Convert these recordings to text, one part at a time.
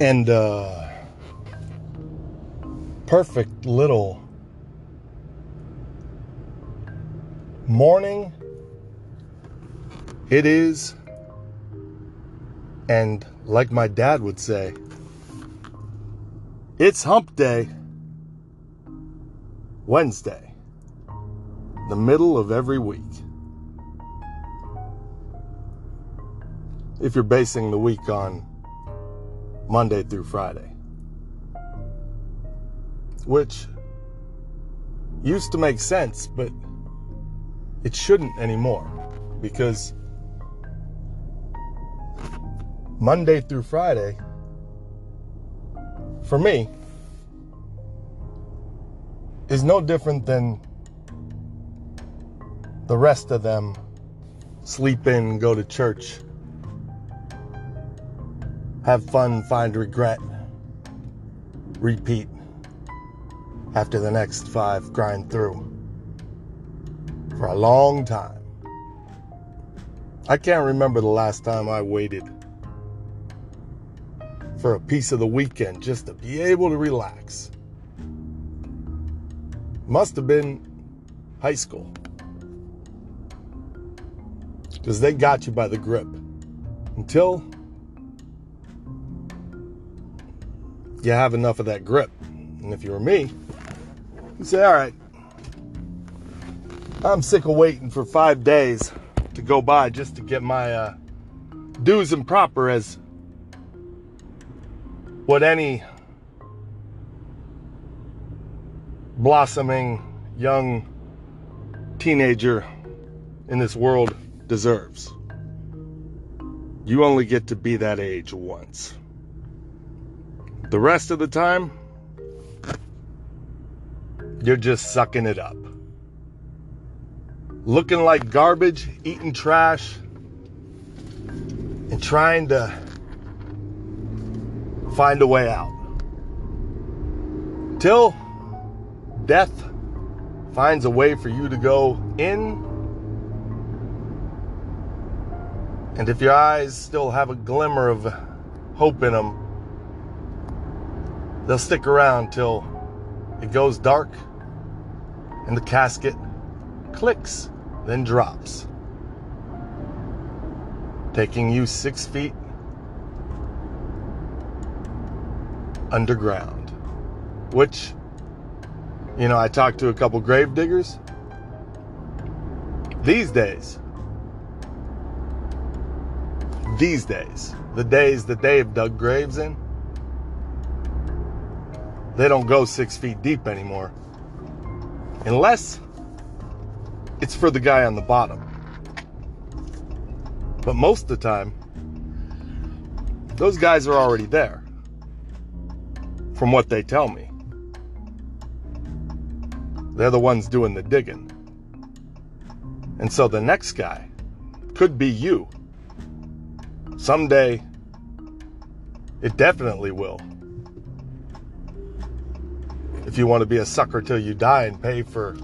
And uh perfect little morning. It is. And like my dad would say it's hump day. Wednesday the middle of every week. If you're basing the week on Monday through Friday. Which used to make sense, but it shouldn't anymore because Monday through Friday, for me, is no different than the rest of them sleep in, go to church, have fun, find regret, repeat after the next five grind through for a long time. I can't remember the last time I waited for a piece of the weekend just to be able to relax. Must have been high school. Because they got you by the grip until you have enough of that grip. And if you were me, you say, all right, I'm sick of waiting for five days to go by just to get my uh, dues and proper as what any blossoming young teenager in this world deserves. You only get to be that age once. The rest of the time, you're just sucking it up. Looking like garbage, eating trash, and trying to find a way out. Till death finds a way for you to go in. And if your eyes still have a glimmer of hope in them, they'll stick around till it goes dark and the casket clicks, then drops, taking you six feet underground. Which, you know, I talked to a couple grave diggers. These days, these days, the days that they have dug graves in, they don't go six feet deep anymore. Unless it's for the guy on the bottom. But most of the time, those guys are already there. From what they tell me. They're the ones doing the digging. And so the next guy could be you. Someday, it definitely will if you want to be a sucker till you die and pay for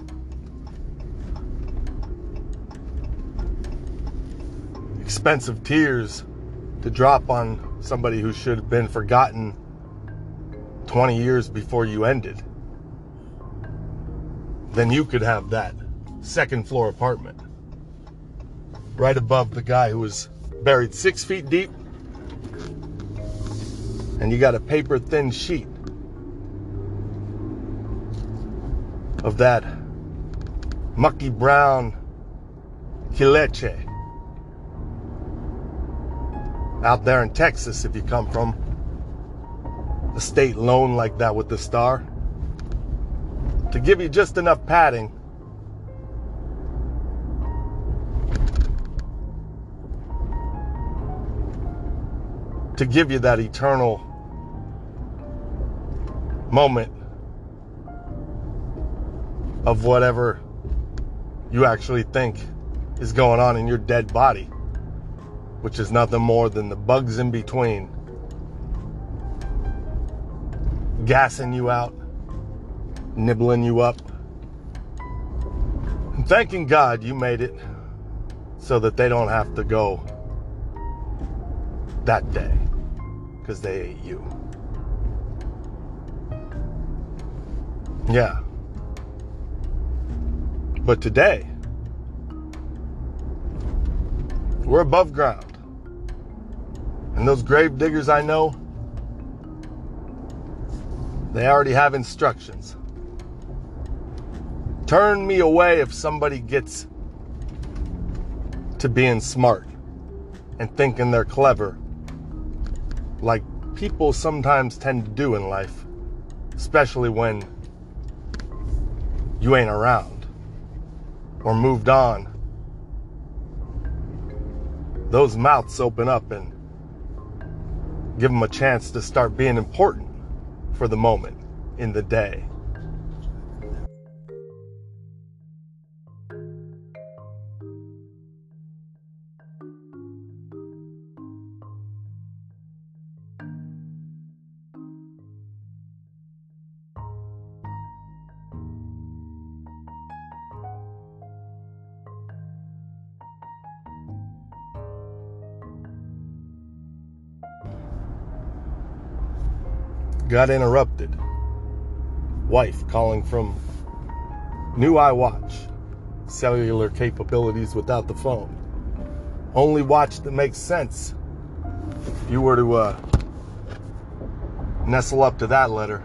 expensive tears to drop on somebody who should have been forgotten 20 years before you ended, then you could have that second floor apartment right above the guy who was buried six feet deep. And you got a paper thin sheet of that mucky brown caliche out there in Texas if you come from a state lone like that with the star. To give you just enough padding to give you that eternal moment of whatever you actually think is going on in your dead body, which is nothing more than the bugs in between gassing you out, nibbling you up. And thanking God you made it so that they don't have to go that day because they ate you. Yeah. But today, we're above ground. And those grave diggers I know, they already have instructions. Turn me away if somebody gets to being smart and thinking they're clever, like people sometimes tend to do in life, especially when you ain't around or moved on. Those mouths open up and give them a chance to start being important for the moment in the day. Got interrupted. Wife calling from new iWatch. Cellular capabilities without the phone. Only watch that makes sense. If you were to uh, nestle up to that letter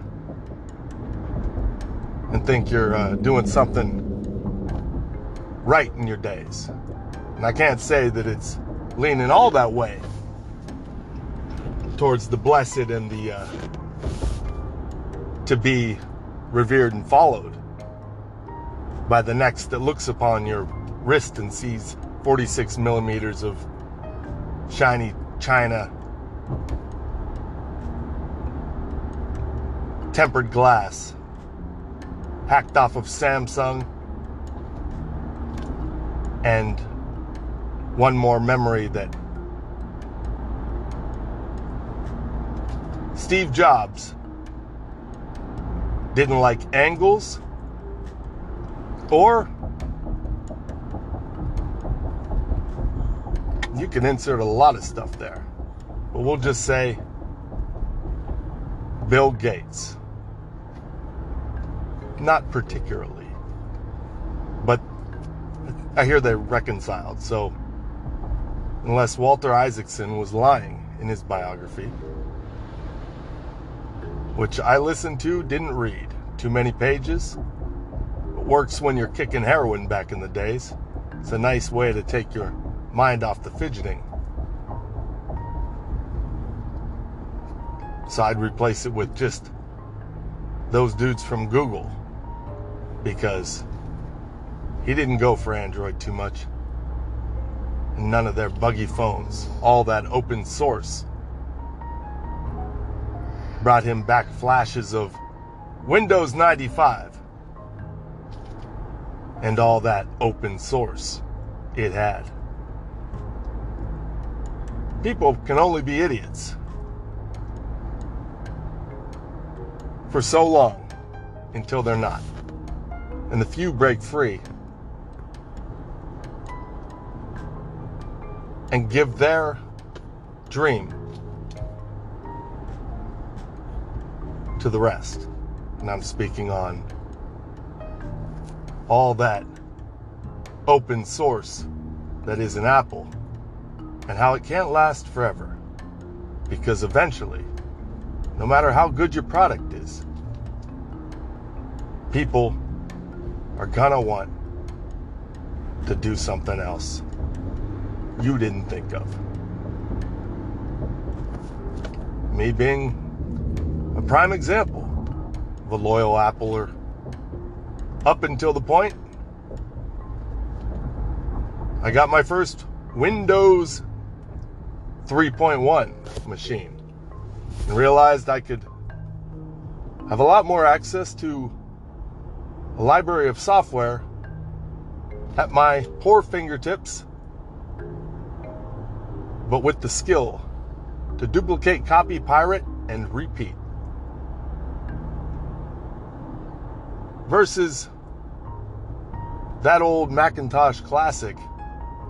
and think you're uh, doing something right in your days. And I can't say that it's leaning all that way towards the blessed and the uh, to be revered and followed by the next that looks upon your wrist and sees 46 millimeters of shiny china tempered glass hacked off of Samsung and one more memory that Steve Jobs didn't like angles, or you can insert a lot of stuff there. But we'll just say Bill Gates. Not particularly. But I hear they're reconciled, so unless Walter Isaacson was lying in his biography, which I listened to, didn't read. Too many pages. It works when you're kicking heroin back in the days. It's a nice way to take your mind off the fidgeting. So I'd replace it with just those dudes from Google because he didn't go for Android too much. And none of their buggy phones, all that open source brought him back flashes of Windows 95 and all that open source it had. People can only be idiots for so long until they're not. And the few break free and give their dream to the rest. And I'm speaking on all that open source that is an Apple and how it can't last forever. Because eventually, no matter how good your product is, people are gonna want to do something else you didn't think of. Me being a prime example of a loyal Appler up until the point I got my first Windows 3.1 machine and realized I could have a lot more access to a library of software at my poor fingertips, but with the skill to duplicate, copy, pirate, and repeat. versus that old Macintosh classic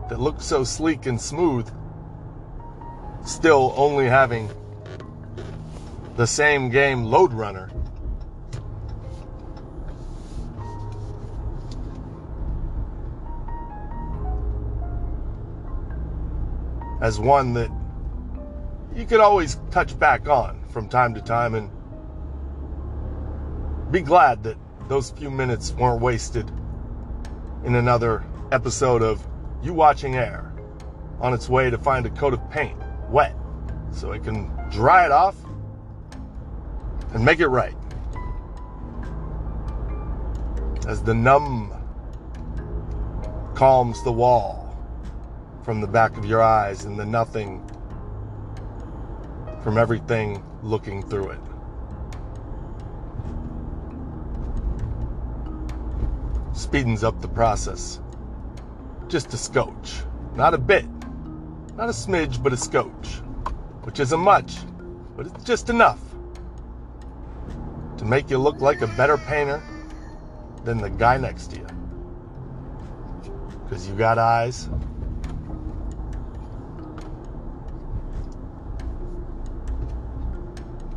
that looked so sleek and smooth, still only having the same game Lode Runner. As one that you could always touch back on from time to time and be glad that those few minutes weren't wasted in another episode of You Watching Air on its way to find a coat of paint wet so it can dry it off and make it right. As the numb calms the wall from the back of your eyes and the nothing from everything looking through it. Speedens up the process. Just a scotch. Not a bit. Not a smidge, but a scotch. Which isn't much, but it's just enough to make you look like a better painter than the guy next to you. Because you got eyes.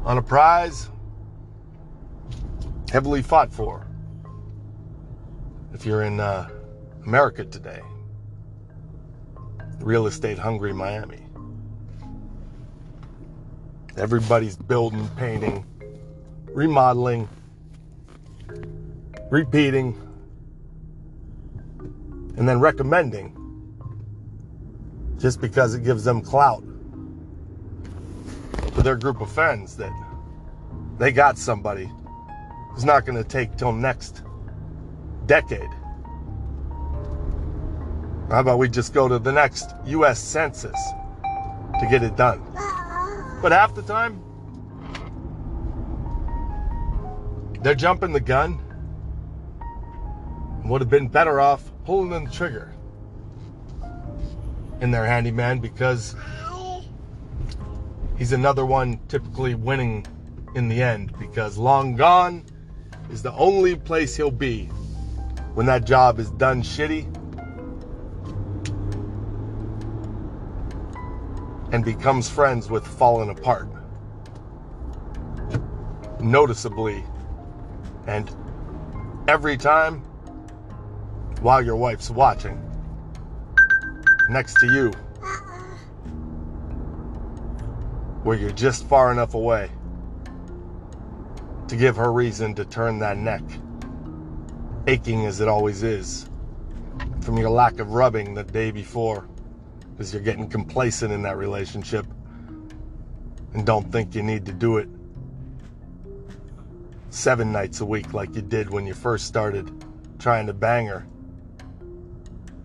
On a prize heavily fought for. If you're in uh, America today, real estate hungry Miami. Everybody's building, painting, remodeling, repeating, and then recommending just because it gives them clout to their group of friends that they got somebody who's not going to take till next decade. How about we just go to the next US Census to get it done? But half the time, they're jumping the gun. Would have been better off pulling the trigger in their handyman because he's another one typically winning in the end because long gone is the only place he'll be when that job is done shitty and becomes friends with falling apart. Noticeably. And every time while your wife's watching next to you where you're just far enough away to give her reason to turn that neck, aching as it always is from your lack of rubbing the day before because you're getting complacent in that relationship and don't think you need to do it seven nights a week like you did when you first started trying to bang her.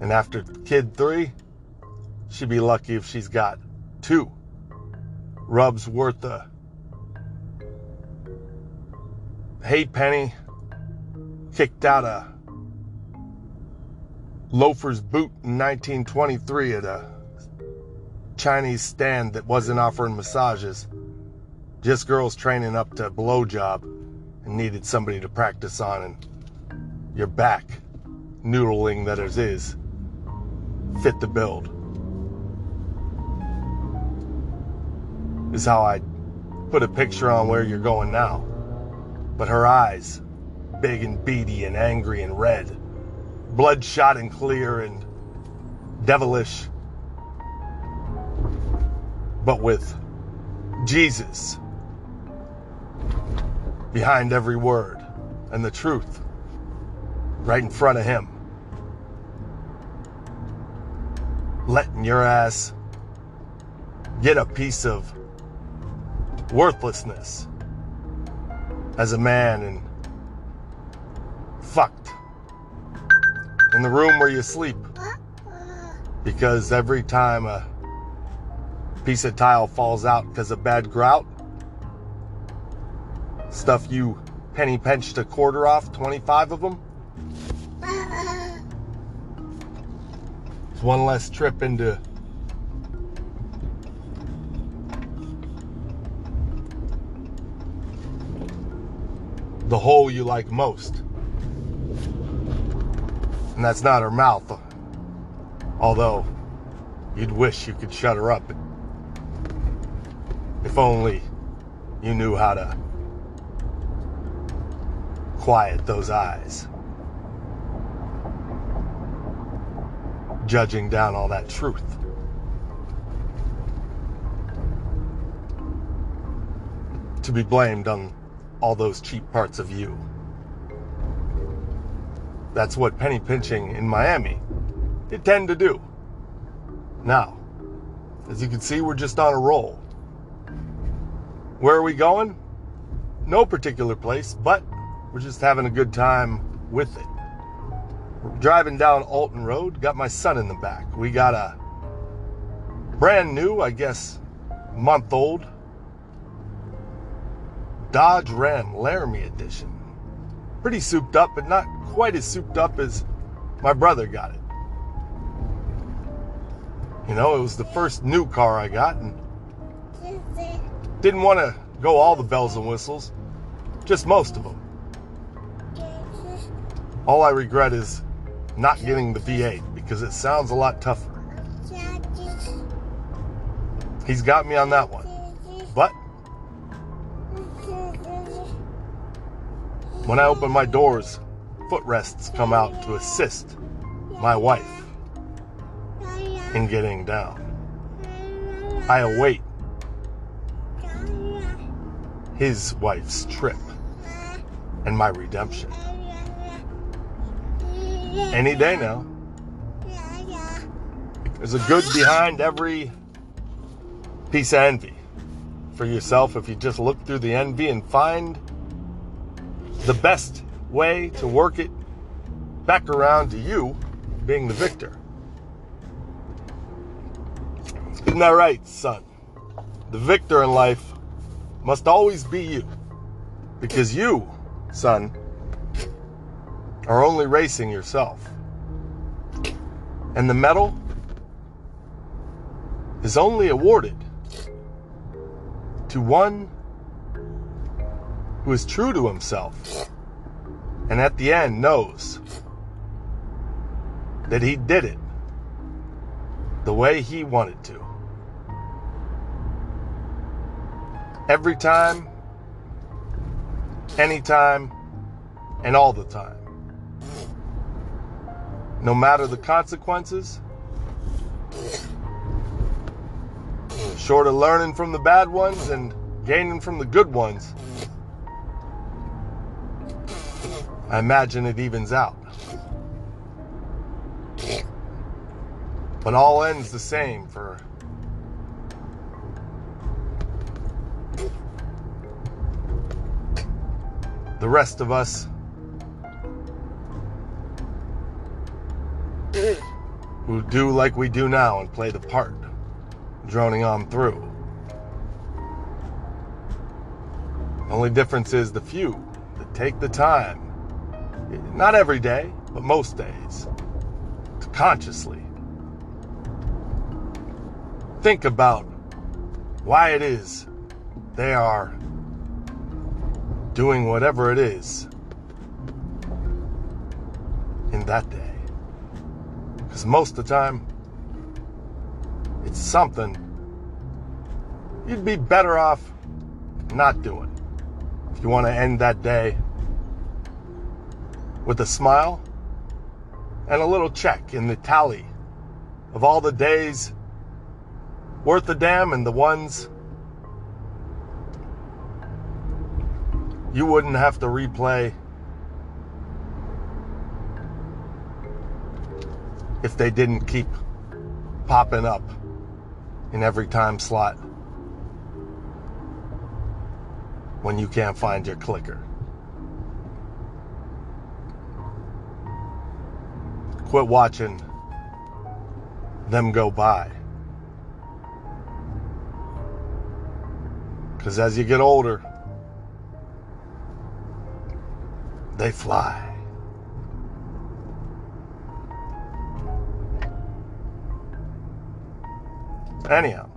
And after kid three, she'd be lucky if she's got two rubs worth of hey penny kicked out a loafer's boot in 1923 at a Chinese stand that wasn't offering massages. Just girls training up to blowjob and needed somebody to practice on, and your back, noodling that it is, fit the build. Is how I put a picture on where you're going now. But her eyes, big and beady and angry and red, bloodshot and clear and devilish but with Jesus behind every word and the truth right in front of him. Letting your ass get a piece of worthlessness as a man and fucked in the room where you sleep. Because every time a piece of tile falls out because of bad grout. Stuff you penny pinched a quarter off, 25 of them. It's one less trip into the hole you like most. And that's not her mouth. Although, you'd wish you could shut her up. If only you knew how to quiet those eyes. Judging down all that truth. To be blamed on all those cheap parts of you. That's what penny pinching in Miami it tend to do. Now, as you can see, we're just on a roll. Where are we going? No particular place, but we're just having a good time with it. We're driving down Alton Road, got my son in the back. We got a brand new, I guess, month old Dodge Ram Laramie edition. Pretty souped up, but not quite as souped up as my brother got it. You know, it was the first new car I got and didn't want to go all the bells and whistles, just most of them. All I regret is not getting the V8 because it sounds a lot tougher. He's got me on that one. When I open my doors, footrests come out to assist my wife in getting down. I await his wife's trip and my redemption. Any day now. There's a good behind every piece of envy for yourself if you just look through the envy and find the best way to work it back around to you being the victor. Isn't that right, son? The victor in life must always be you. Because you, son, are only racing yourself. And the medal is only awarded to one who is true to himself and at the end knows that he did it the way he wanted to. Every time, anytime, and all the time. No matter the consequences, short of learning from the bad ones and gaining from the good ones, I imagine it evens out. But all ends the same for the rest of us who do like we do now and play the part, droning on through. Only difference is the few take the time, not every day, but most days, to consciously think about why it is they are doing whatever it is in that day. Because most of the time, it's something you'd be better off not doing. If you want to end that day with a smile and a little check in the tally of all the days worth a damn and the ones you wouldn't have to replay if they didn't keep popping up in every time slot when you can't find your clicker. Quit watching them go by. Because as you get older, they fly. Anyhow,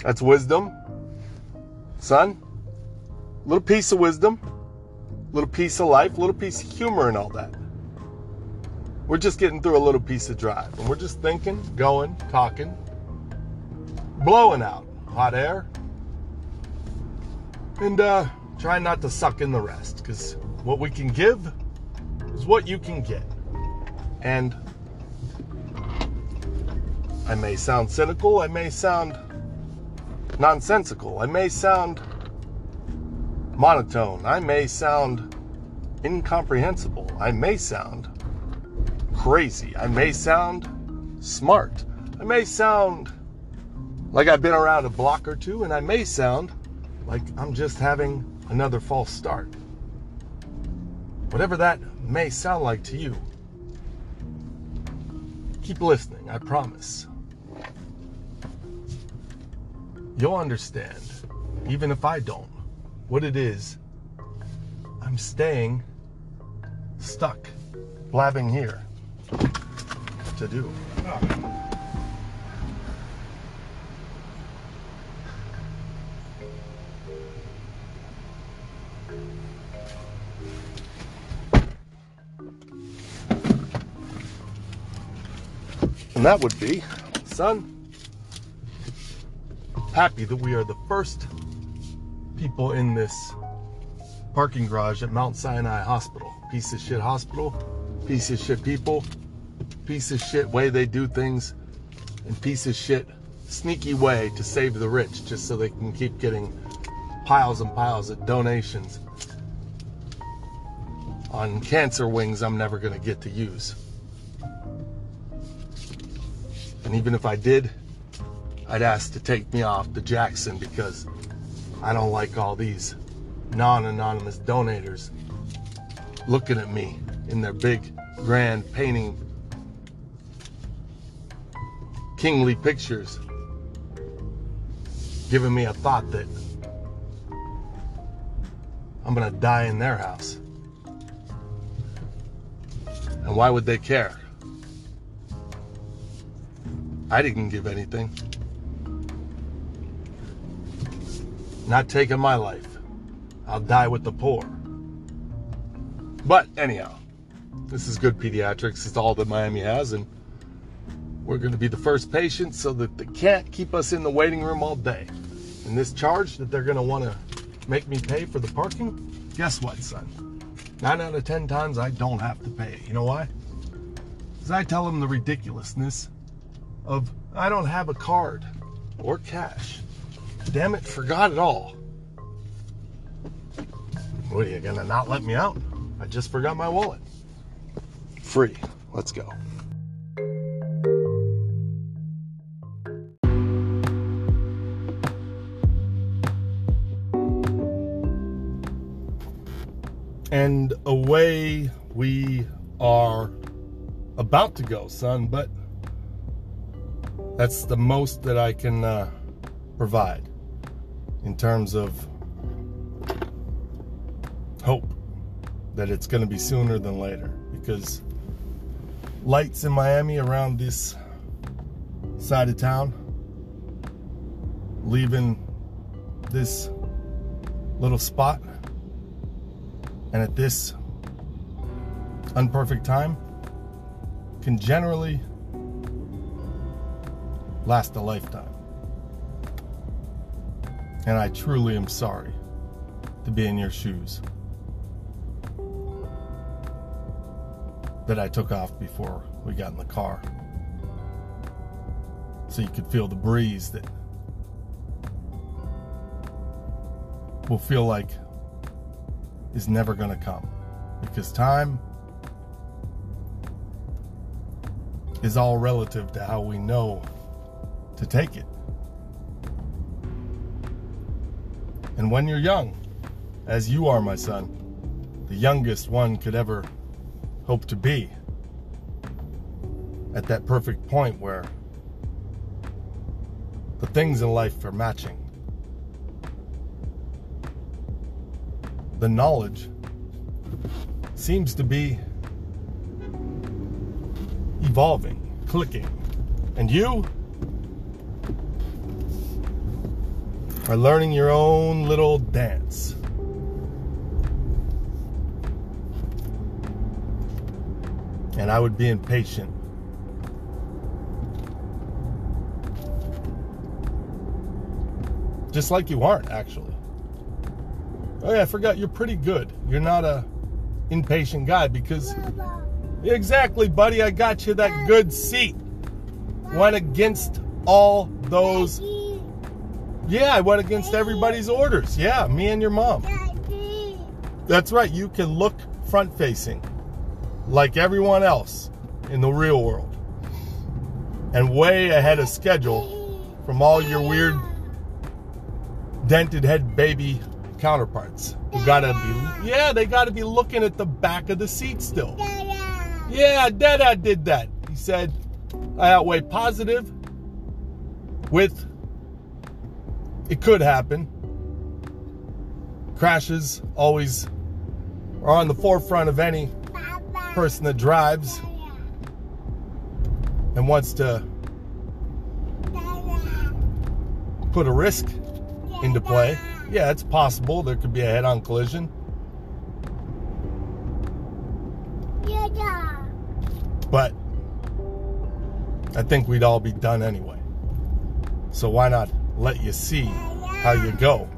that's wisdom. Son, little piece of wisdom, little piece of life, little piece of humor, and all that. We're just getting through a little piece of drive, and we're just thinking, going, talking, blowing out hot air, and uh, try not to suck in the rest because what we can give is what you can get. And I may sound cynical, I may sound nonsensical. I may sound monotone. I may sound incomprehensible. I may sound crazy. I may sound smart. I may sound like I've been around a block or two, and I may sound like I'm just having another false start. Whatever that may sound like to you, keep listening, I promise. You'll understand, even if I don't, what it is. I'm staying stuck, blabbing here. To do. And that would be, son, happy that we are the first people in this parking garage at Mount Sinai Hospital. Piece of shit hospital, piece of shit people, piece of shit way they do things, and piece of shit sneaky way to save the rich just so they can keep getting piles and piles of donations on cancer wings I'm never going to get to use. And even if I did, I'd ask to take me off the Jackson because I don't like all these non anonymous donators looking at me in their big, grand painting kingly pictures, giving me a thought that I'm gonna die in their house. And why would they care? I didn't give anything. Not taking my life. I'll die with the poor. But anyhow, this is good pediatrics. It's all that Miami has, and we're going to be the first patient so that they can't keep us in the waiting room all day. And this charge that they're going to want to make me pay for the parking, guess what, son? Nine out of ten times I don't have to pay. You know why? Because I tell them the ridiculousness of I don't have a card or cash. Damn it, forgot it all. What are you gonna not let me out? I just forgot my wallet. Free. Let's go. And away we are about to go, son, but that's the most that I can uh, provide in terms of hope that it's going to be sooner than later because lights in Miami around this side of town leaving this little spot and at this unperfect time can generally last a lifetime. And I truly am sorry to be in your shoes. That I took off before we got in the car. So you could feel the breeze that will feel like is never going to come. Because time is all relative to how we know to take it. And when you're young, as you are, my son, the youngest one could ever hope to be, at that perfect point where the things in life are matching. The knowledge seems to be evolving, clicking. And you, are learning your own little dance. And I would be impatient. Just like you aren't, actually. Oh yeah, I forgot you're pretty good. You're not a impatient guy because exactly, buddy. I got you that good seat. Went against all those Yeah, I went against everybody's orders. Yeah, me and your mom. That's right. You can look front facing like everyone else in the real world and way ahead of schedule from all your weird dented head baby counterparts who gotta be yeah they gotta be looking at the back of the seat still yeah dada did that he said i outweigh positive with it could happen crashes always are on the forefront of any person that drives and wants to put a risk into play. Yeah, it's possible there could be a head on collision. But I think we'd all be done anyway. So why not let you see how you go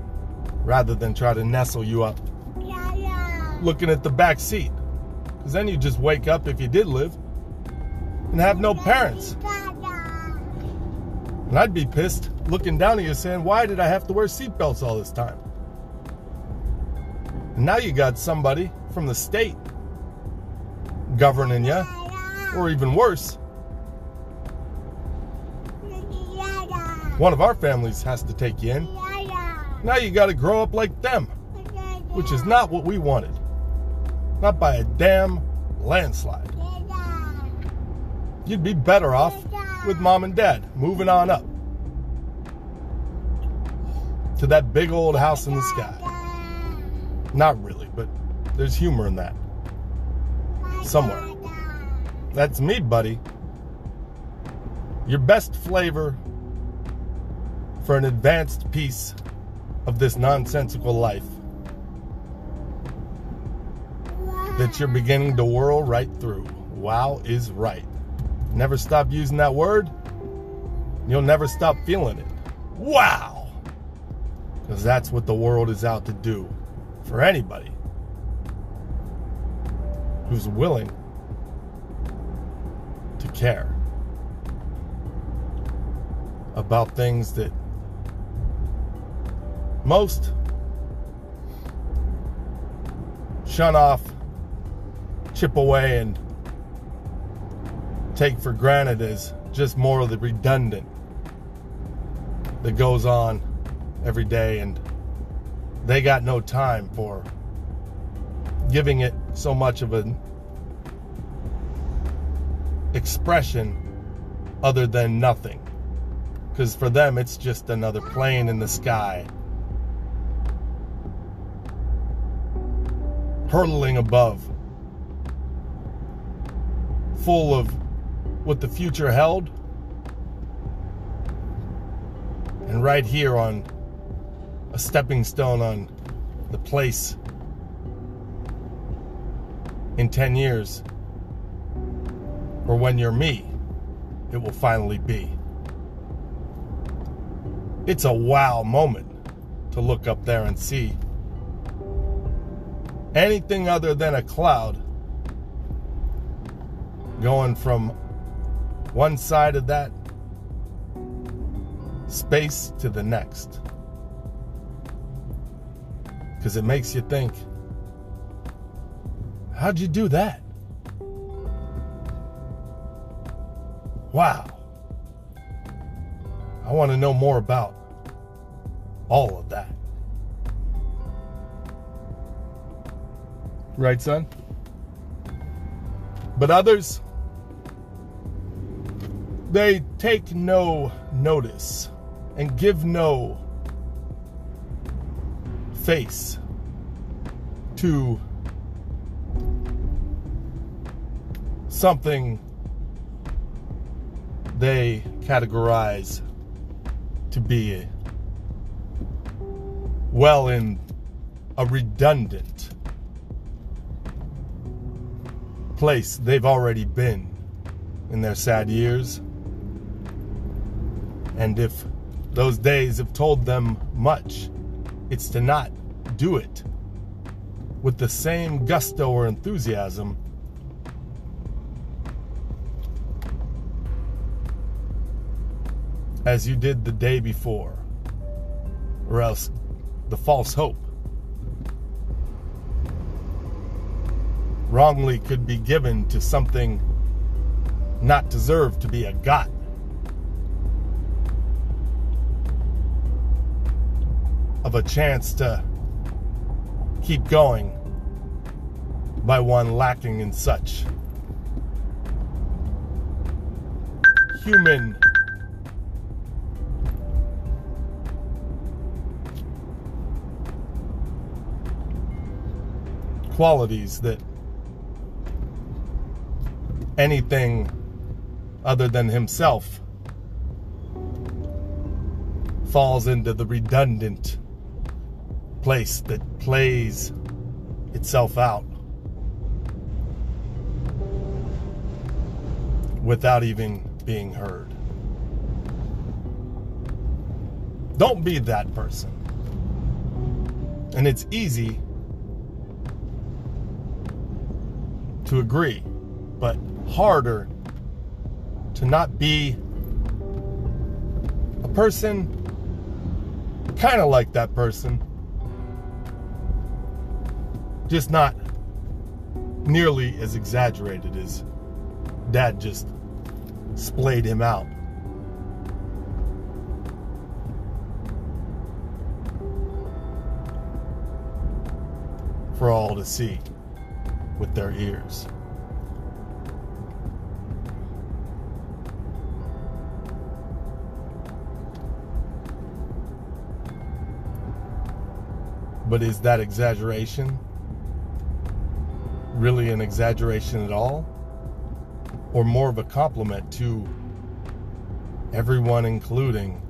rather than try to nestle you up looking at the back seat? Because then you just wake up if you did live and have no parents. And I'd be pissed looking down at you saying, Why did I have to wear seatbelts all this time? And now you got somebody from the state governing you, or even worse. One of our families has to take you in. Now you got to grow up like them, which is not what we wanted. Not by a damn landslide. You'd be better off with mom and dad moving on up to that big old house in the sky. Not really, but there's humor in that. Somewhere. That's me, buddy. Your best flavor for an advanced piece of this nonsensical life that you're beginning to whirl right through. Wow is right. Never stop using that word. You'll never stop feeling it. Wow. Because that's what the world is out to do for anybody who's willing to care about things that most shun off, chip away, and take for granted is just more of the redundant that goes on every day and they got no time for giving it so much of an expression other than nothing. Because for them it's just another plane in the sky hurtling above full of what the future held. And right here on a stepping stone on the place in 10 years, or when you're me, it will finally be. It's a wow moment to look up there and see anything other than a cloud going from one side of that space to the next. Because it makes you think, how'd you do that? Wow. I want to know more about all of that. Right, son? But others, they take no notice and give no face to something they categorize to be well in a redundant place they've already been in their sad years. And if those days have told them much, it's to not do it with the same gusto or enthusiasm as you did the day before. or else the false hope. Wrongly could be given to something not deserved to be a got. Of a chance to keep going by one lacking in such human qualities that anything other than himself falls into the redundant place that plays itself out without even being heard. Don't be that person. And it's easy to agree, but harder to not be a person kind of like that person, just not nearly as exaggerated as dad just splayed him out. For all to see with their ears. But is that exaggeration really an exaggeration at all? Or more of a compliment to everyone, including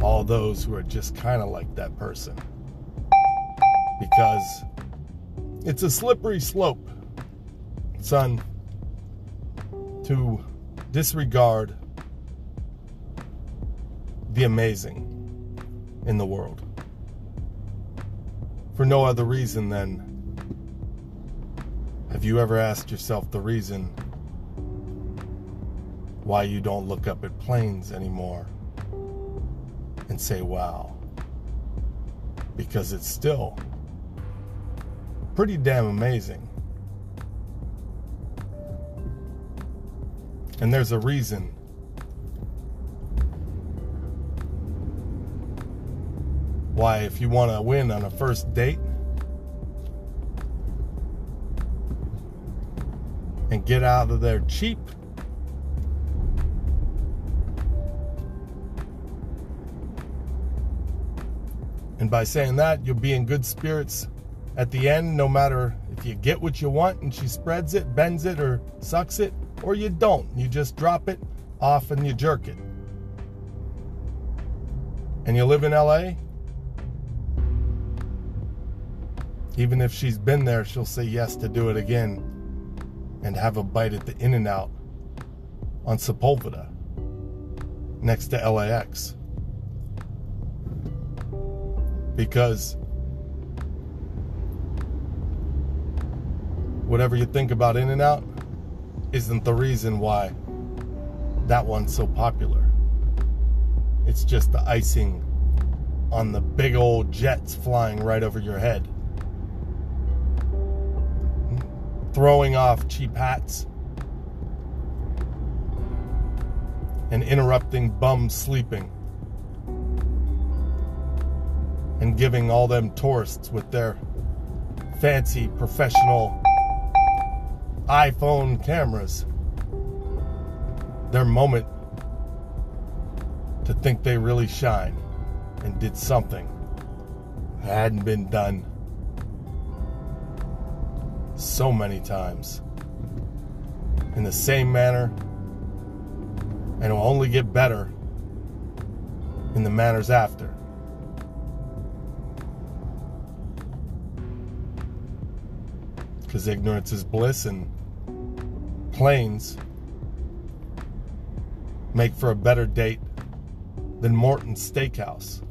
all those who are just kind of like that person? Because it's a slippery slope, son, to disregard the amazing in the world for no other reason than have you ever asked yourself the reason why you don't look up at planes anymore and say, wow? Because it's still pretty damn amazing. And there's a reason why if you want to win on a first date and get out of there cheap and by saying that you'll be in good spirits at the end no matter if you get what you want and she spreads it bends it or sucks it or you don't. You just drop it off and you jerk it. And you live in LA Even if she's been there, she'll say yes to do it again and have a bite at the In-N-Out on Sepulveda next to LAX. Because whatever you think about In-N-Out isn't the reason why that one's so popular. It's just the icing on the big old jets flying right over your head. Throwing off cheap hats and interrupting bums sleeping and giving all them tourists with their fancy professional iPhone cameras their moment to think they really shine and did something that hadn't been done so many times in the same manner, and will only get better in the manners after. Because ignorance is bliss, and planes make for a better date than Morton's Steakhouse.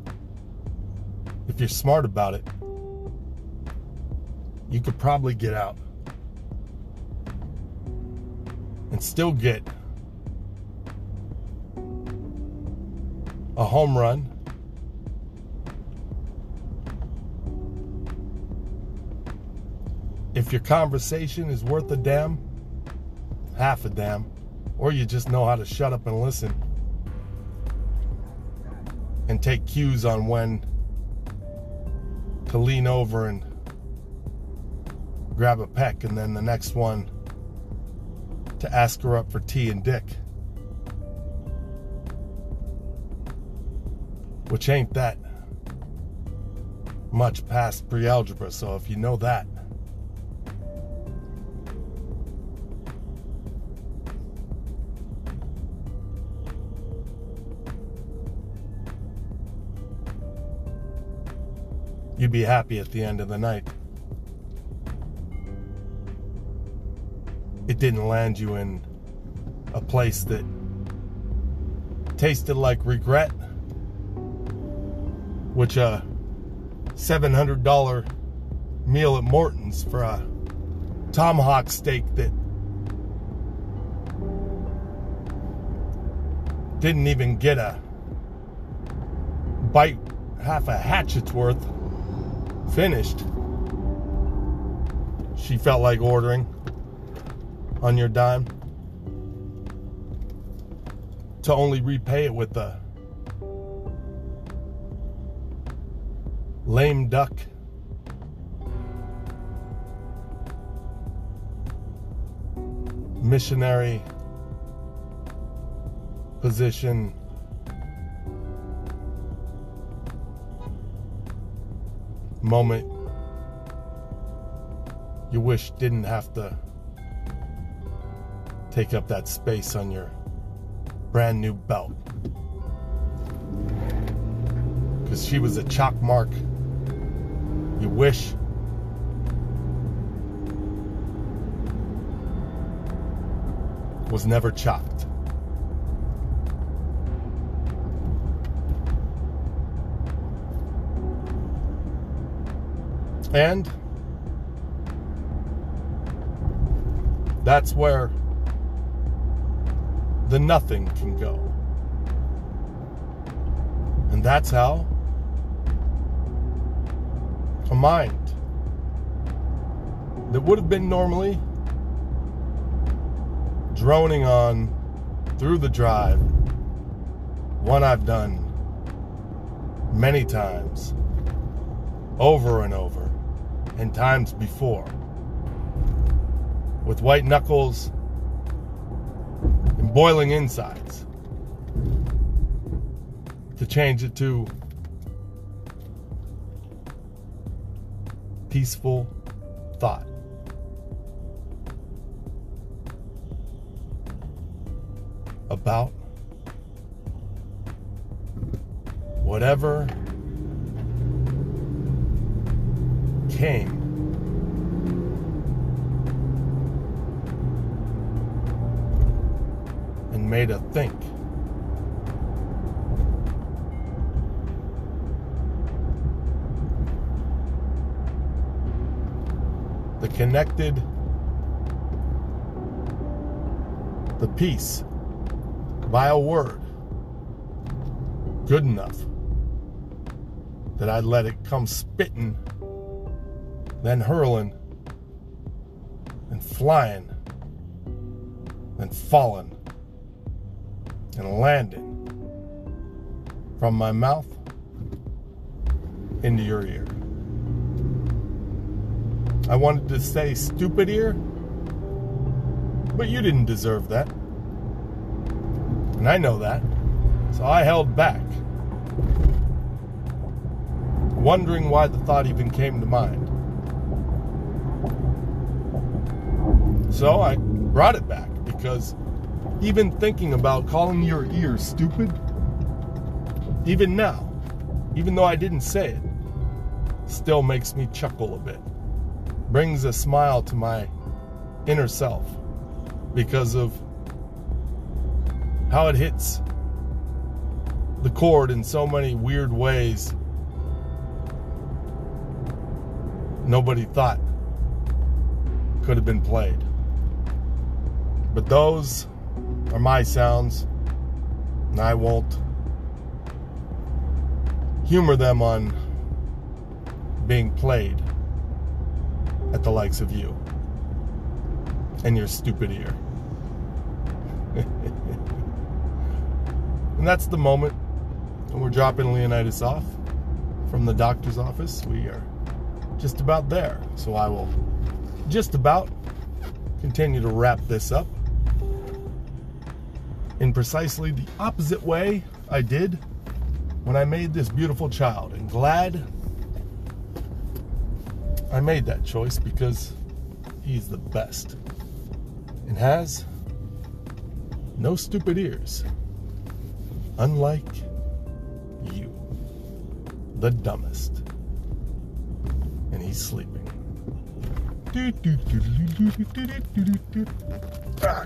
If you're smart about it, you could probably get out still get a home run. If your conversation is worth a damn, half a damn, or you just know how to shut up and listen and take cues on when to lean over and grab a peck and then the next one to ask her up for tea and dick. Which ain't that much past pre algebra, so if you know that, you'd be happy at the end of the night. Didn't land you in a place that tasted like regret, which a $700 meal at Morton's for a tomahawk steak that didn't even get a bite half a hatchet's worth finished, she felt like ordering on your dime to only repay it with a lame duck. Missionary position moment you wish didn't have to take up that space on your brand new belt. Because she was a chalk mark you wish was never chalked. And that's where the nothing can go. And that's how a mind that would have been normally droning on through the drive, one I've done many times, over and over and times before. With white knuckles boiling insides. To change it to peaceful thought. About whatever came. Made a think. The connected, the peace by a word good enough that I'd let it come spitting then hurling, and flying, then falling, from my mouth into your ear. I wanted to say stupid ear, but you didn't deserve that. And I know that. So I held back, wondering why the thought even came to mind. So I brought it back because even thinking about calling your ear stupid, even now, even though I didn't say it, still makes me chuckle a bit. Brings a smile to my inner self because of how it hits the chord in so many weird ways nobody thought could have been played. But those are my sounds, and I won't humor them on being played at the likes of you and your stupid ear. and that's the moment when we're dropping Leonidas off from the doctor's office. We are just about there. So I will just about continue to wrap this up in precisely the opposite way I did when I made this beautiful child. And glad I made that choice because he's the best and has no stupid ears, unlike you, the dumbest. And he's sleeping. Ah,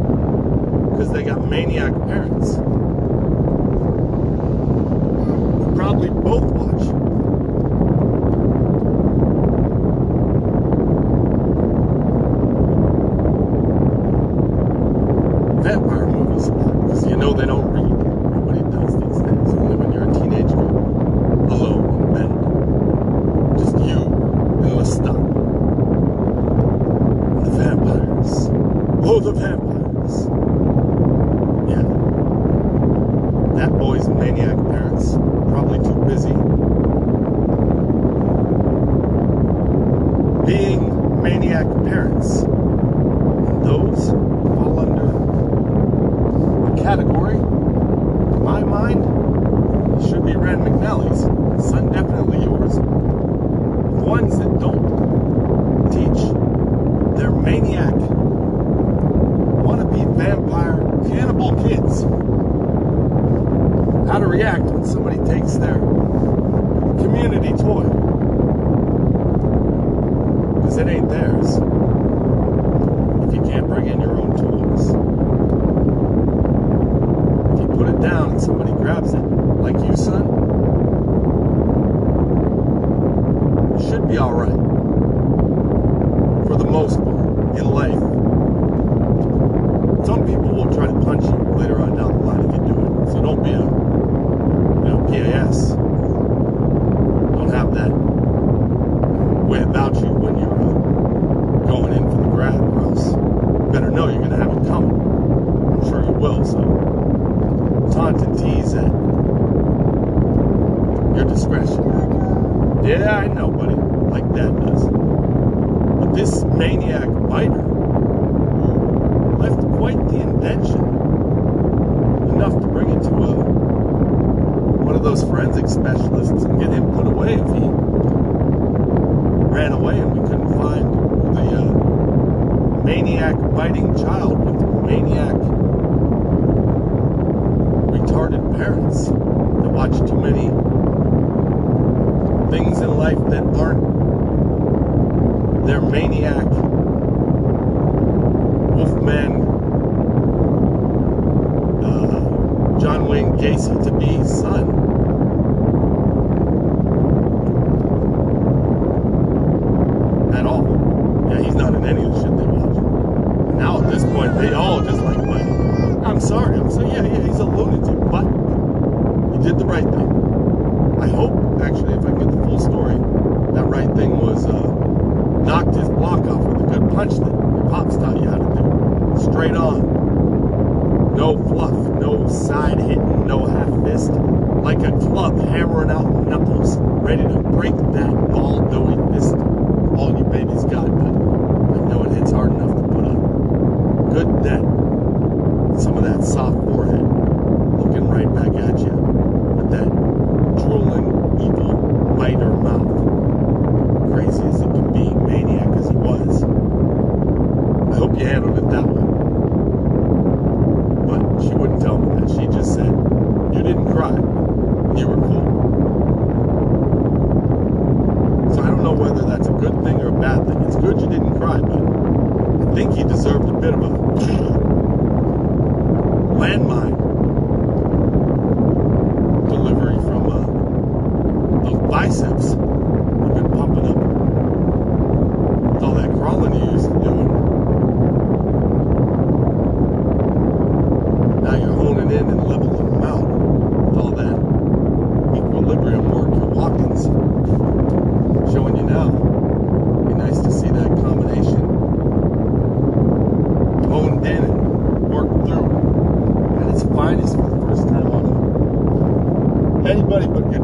because they got maniac parents. Probably both watch.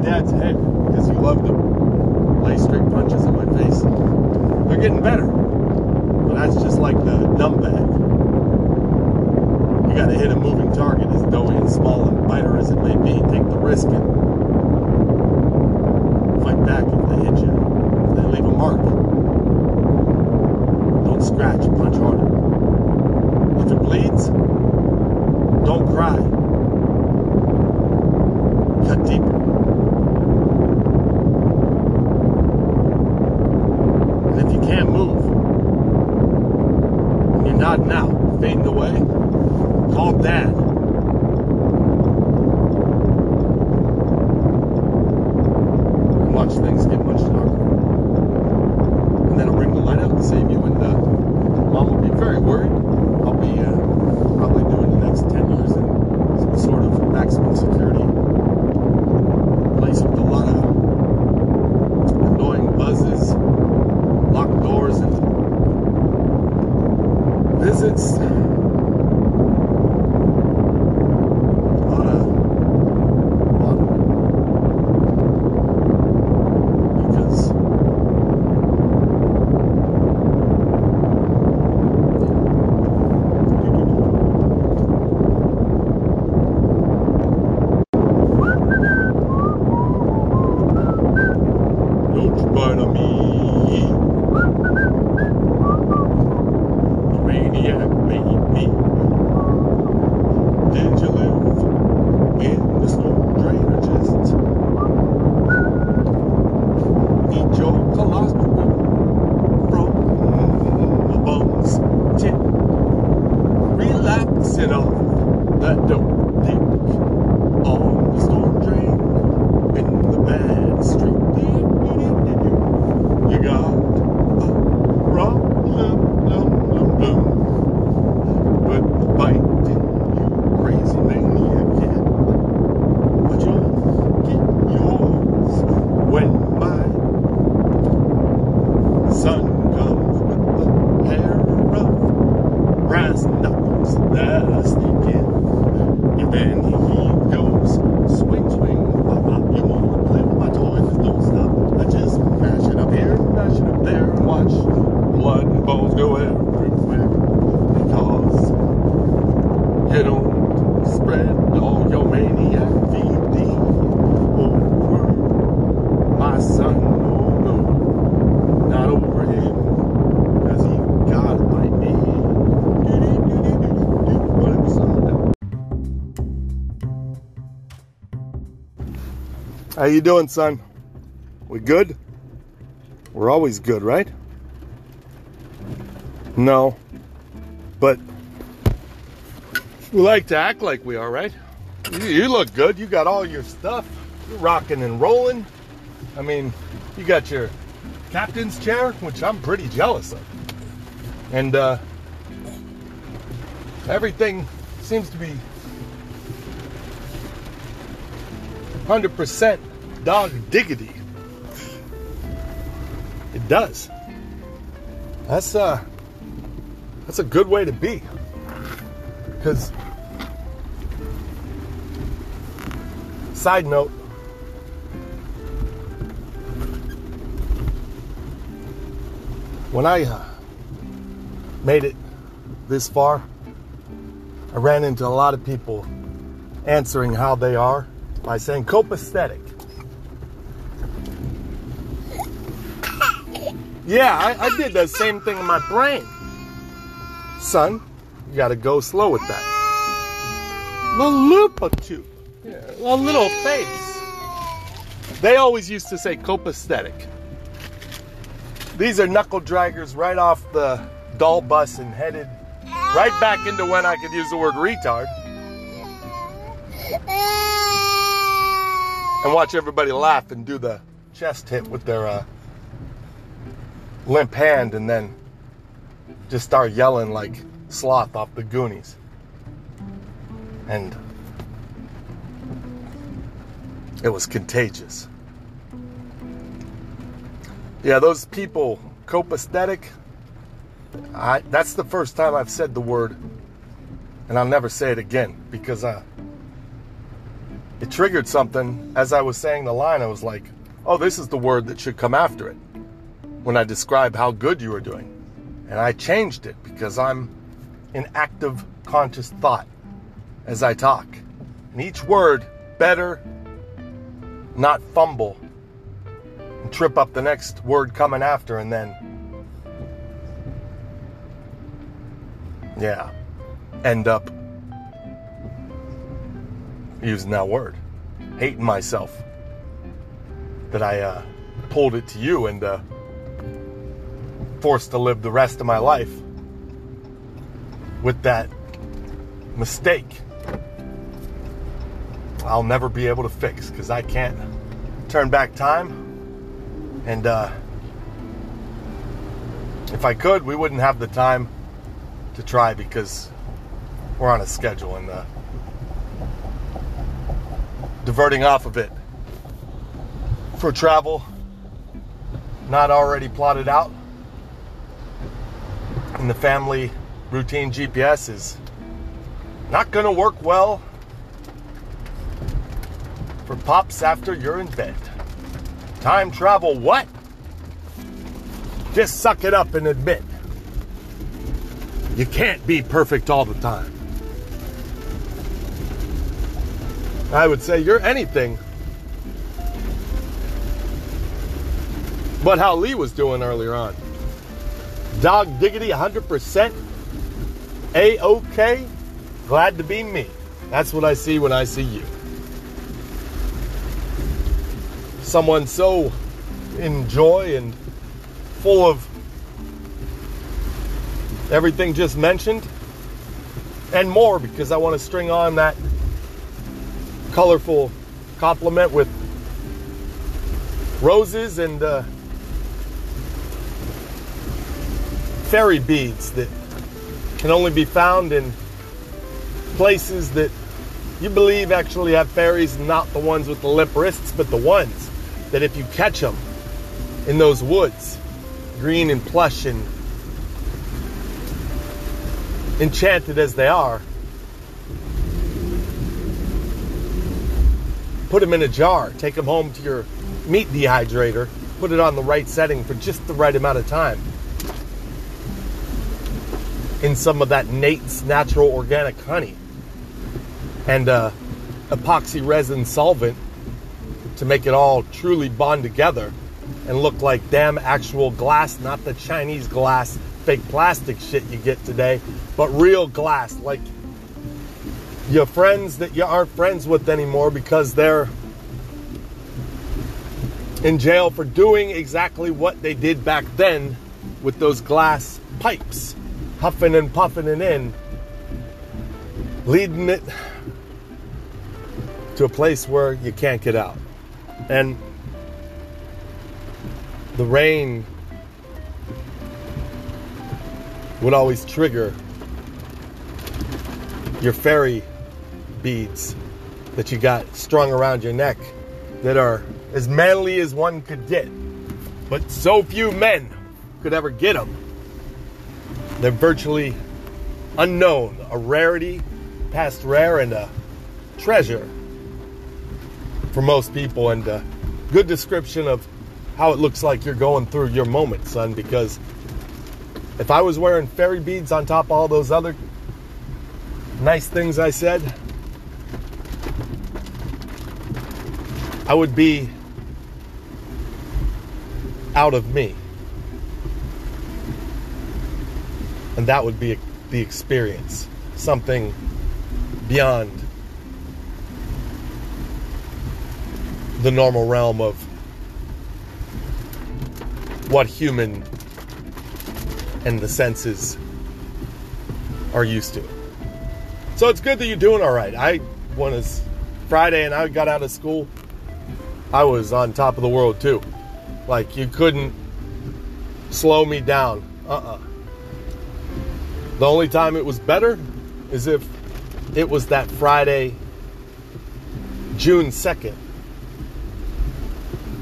dad's head because he loved to lay straight punches in my face. They're getting better. But that's just like the dumb bag. not now, fading away, called Dad. Watch things get much How you doing, son? We good? We're always good, right? No. But we like to act like we are, right? You, you look good. You got all your stuff. You're rocking and rolling. I mean, you got your captain's chair, which I'm pretty jealous of. And uh, everything seems to be 100% dog diggity. It does. That's uh that's a good way to be. Cuz side note when I uh, made it this far, I ran into a lot of people answering how they are by saying copacetic. Yeah, I, I did the same thing in my brain. Son, you gotta go slow with that. Lilliputoo. Yeah, a little face. They always used to say copacetic. These are knuckle draggers right off the doll bus and headed right back into when I could use the word retard. And watch everybody laugh and do the chest hit with their uh, limp hand and then just start yelling like sloth off the Goonies. And it was contagious. Yeah, those people, copacetic, I, that's the first time I've said the word, and I'll never say it again because uh, it triggered something. As I was saying the line, I was like, oh, this is the word that should come after it when I describe how good you are doing. And I changed it because I'm in active conscious thought as I talk. And each word better not fumble and trip up the next word coming after and then yeah end up using that word hating myself that i uh, pulled it to you and uh, forced to live the rest of my life with that mistake i'll never be able to fix because i can't turn back time and uh, if I could, we wouldn't have the time to try because we're on a schedule and uh, diverting off of it for travel not already plotted out. And the family routine GPS is not going to work well for pops after you're in bed. Time travel what? Just suck it up and admit. You can't be perfect all the time. I would say you're anything but how Lee was doing earlier on. Dog diggity 100%. A OK. Glad to be me. That's what I see when I see you. someone so in joy and full of everything just mentioned and more because I want to string on that colorful compliment with roses and uh, fairy beads that can only be found in places that you believe actually have fairies, not the ones with the limp wrists, but the ones that if you catch them in those woods, green and plush and enchanted as they are, put them in a jar, take them home to your meat dehydrator, put it on the right setting for just the right amount of time. In some of that Nate's natural organic honey. And uh, epoxy resin solvent to make it all truly bond together and look like damn actual glass, not the Chinese glass, fake plastic shit you get today, but real glass, like your friends that you aren't friends with anymore because they're in jail for doing exactly what they did back then with those glass pipes, huffing and puffing it in, leading it to a place where you can't get out. And the rain would always trigger your fairy beads that you got strung around your neck that are as manly as one could get. But so few men could ever get them. They're virtually unknown, a rarity, past rare, and a treasure for most people, and a good description of how it looks like you're going through your moment, son. Because if I was wearing fairy beads on top of all those other nice things I said, I would be out of me. And that would be the experience. Something beyond the normal realm of what human and the senses are used to. So it's good that you're doing all right. I was Friday and I got out of school I was on top of the world too. Like you couldn't slow me down. Uh-uh. The only time it was better is if it was that Friday, June 2nd,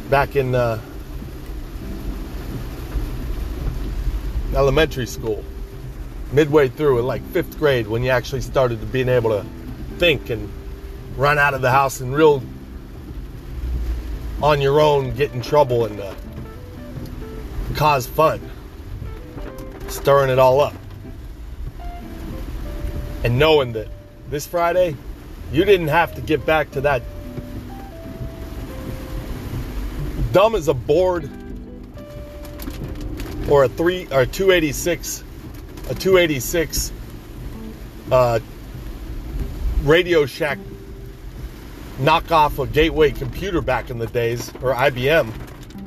back in uh, elementary school, midway through, in like fifth grade, when you actually started to being able to think and run out of the house and real on your own get in trouble and uh, cause fun, stirring it all up. And knowing that this Friday, you didn't have to get back to that dumb as a board or a three or 286 a 286 uh, Radio Shack knockoff of gateway computer back in the days, or IBM,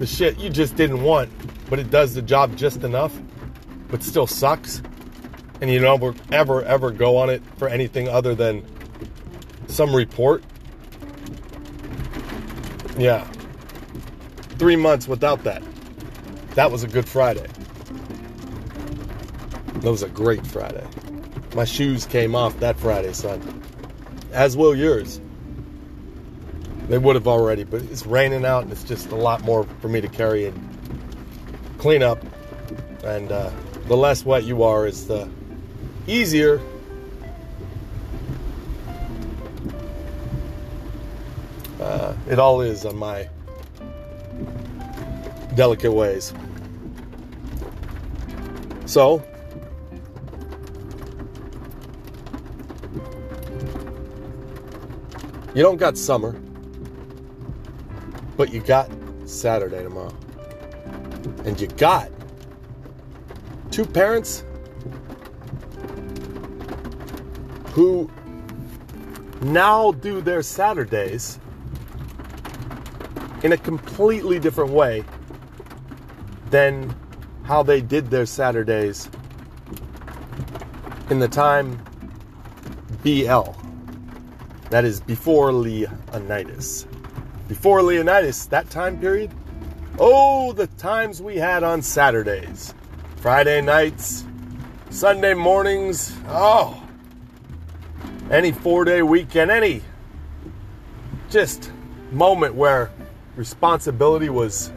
the shit you just didn't want, but it does the job just enough, but still sucks. And you don't ever, ever go on it for anything other than some report. Yeah. Three months without that. That was a good Friday. That was a great Friday. My shoes came off that Friday, son. As will yours. They would have already, but it's raining out and it's just a lot more for me to carry and clean up. And uh, the less wet you are, is the easier. Uh, it all is on my delicate ways. So, you don't got summer. But you got Saturday tomorrow. And you got two parents who now do their Saturdays in a completely different way than how they did their Saturdays in the time BL. That is before Leonidas. Before Leonidas, that time period, oh, the times we had on Saturdays, Friday nights, Sunday mornings, oh, any four day weekend, any just moment where responsibility was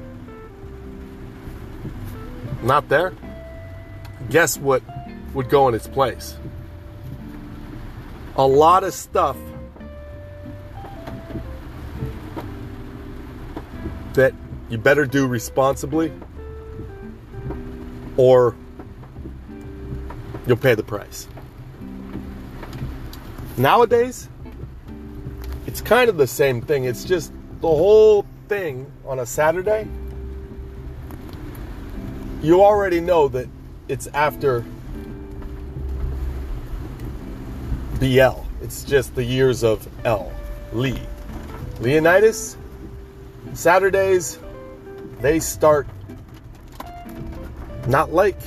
not there, guess what would go in its place? A lot of stuff that you better do responsibly or you'll pay the price. Nowadays, it's kind of the same thing. It's just the whole thing on a Saturday. You already know that it's after BL. It's just the years of L. Lee. Leonidas Saturdays they start not like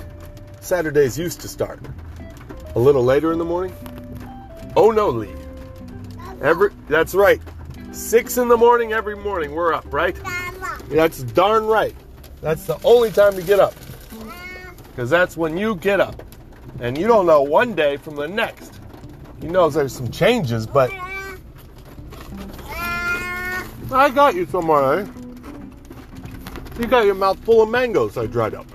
Saturdays used to start. A little later in the morning. Oh no, Lee. Every that's right. Six in the morning every morning. We're up, right? That's darn right. That's the only time to get up. Because that's when you get up. And you don't know one day from the next. You know there's some changes, but I got you somewhere, eh? You got your mouth full of mangoes I dried up.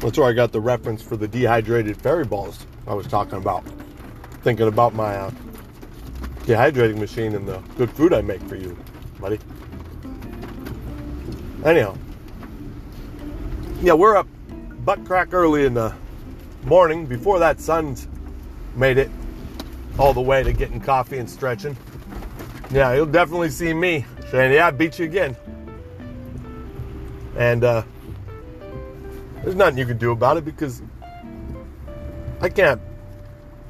That's where I got the reference for the dehydrated fairy balls I was talking about. Thinking about my uh, dehydrating machine and the good food I make for you, buddy. Anyhow, yeah, we're up butt crack early in the morning before that sun's made it all the way to getting coffee and stretching. Yeah, you'll definitely see me saying, "Yeah, I beat you again." And uh, there's nothing you can do about it because I can't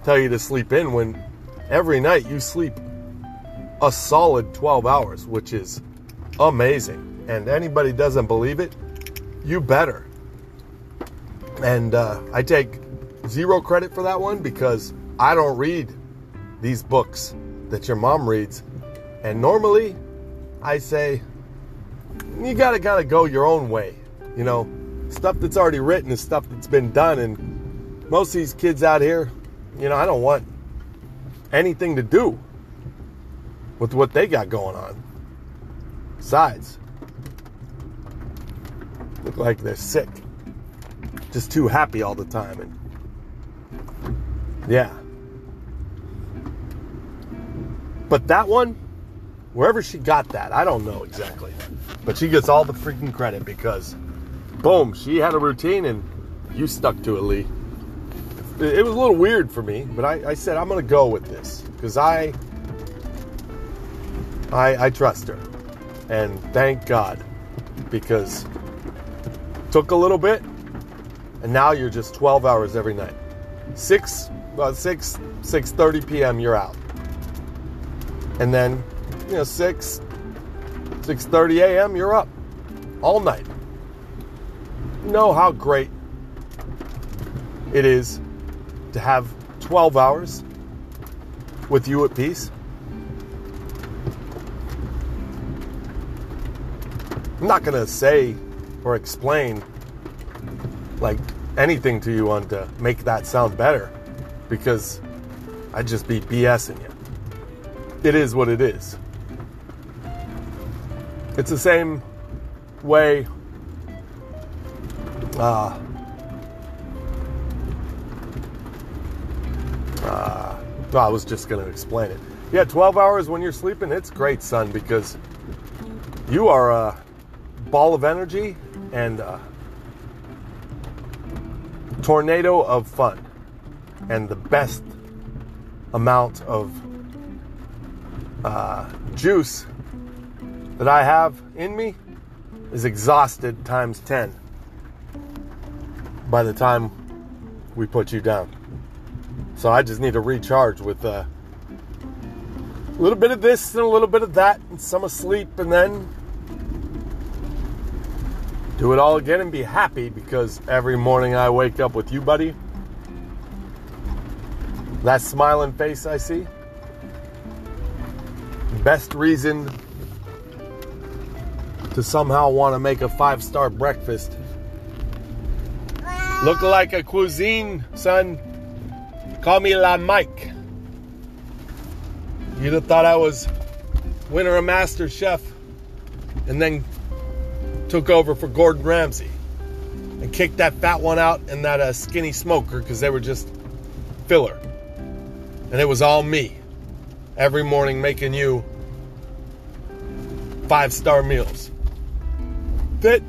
tell you to sleep in when every night you sleep a solid 12 hours, which is amazing. And anybody doesn't believe it, you better. And uh, I take zero credit for that one because I don't read these books that your mom reads. And normally I say, you gotta gotta go your own way. You know, stuff that's already written is stuff that's been done. And most of these kids out here, you know, I don't want anything to do with what they got going on. Besides, look like they're sick. Just too happy all the time. And yeah. But that one, wherever she got that, I don't know exactly. But she gets all the freaking credit because, boom, she had a routine and you stuck to it, Lee. It was a little weird for me, but I, I said I'm gonna go with this because I, I I trust her, and thank God because took a little bit, and now you're just 12 hours every night, six about six 6:30 p.m. you're out, and then you know six 6:30 a.m. you're up all night. You know how great it is to have 12 hours with you at peace? I'm not going to say or explain like anything to you on to make that sound better because I'd just be BSing you. It is what it is. It's the same way uh, uh, I was just going to explain it. Yeah, 12 hours when you're sleeping, it's great, son, because you are a ball of energy and a tornado of fun and the best amount of uh, juice that I have in me is exhausted times 10 by the time we put you down. So I just need to recharge with a little bit of this and a little bit of that and some asleep and then do it all again and be happy because every morning I wake up with you, buddy. That smiling face I see. Best reason to somehow want to make a five star breakfast. Look like a cuisine, son. Call me La Mike. You'd have thought I was winner of Master Chef and then took over for Gordon Ramsay and kicked that fat one out and that uh, skinny smoker because they were just filler. And it was all me every morning making you five star meals that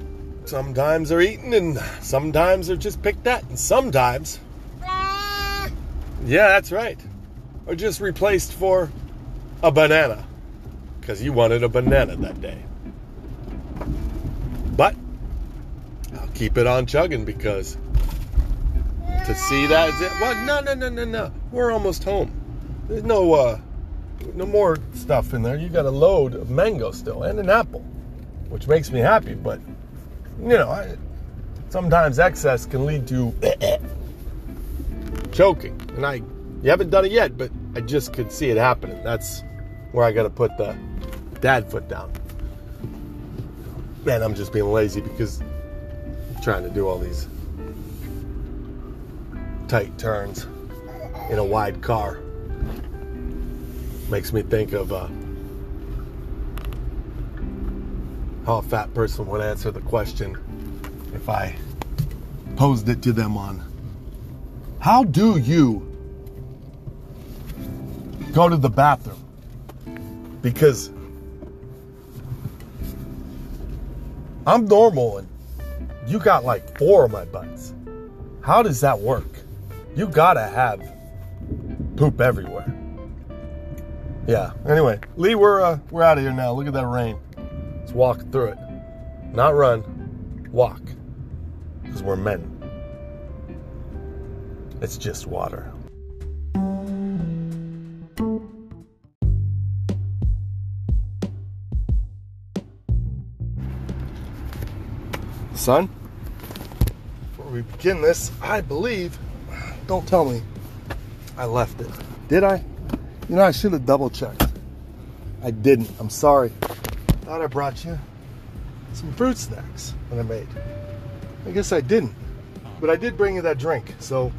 sometimes are eaten and sometimes are just picked at and sometimes yeah, that's right. Or just replaced for a banana. Because you wanted a banana that day. But I'll keep it on chugging because to see that what no no no no no. We're almost home. There's no uh no more stuff in there. You got a load of mango still and an apple. which makes me happy. But you know, I, sometimes excess can lead to choking, and I you haven't done it yet, but I just could see it happening. That's where I got to put the dad foot down. Man, I'm just being lazy because I'm trying to do all these tight turns in a wide car. Makes me think of uh, how a fat person would answer the question if I posed it to them on how do you go to the bathroom? Because I'm normal and you got like four of my butts. How does that work? You gotta have poop everywhere. Yeah. Anyway, Lee, we're uh, we're out of here now. Look at that rain. Let's walk through it. Not run, walk. Because we're men. It's just water. Son, before we begin this, I believe, don't tell me I left it. Did I? You know, I should have double checked. I didn't. I'm sorry. Thought I brought you some fruit snacks that I made. I guess I didn't. But I did bring you that drink, so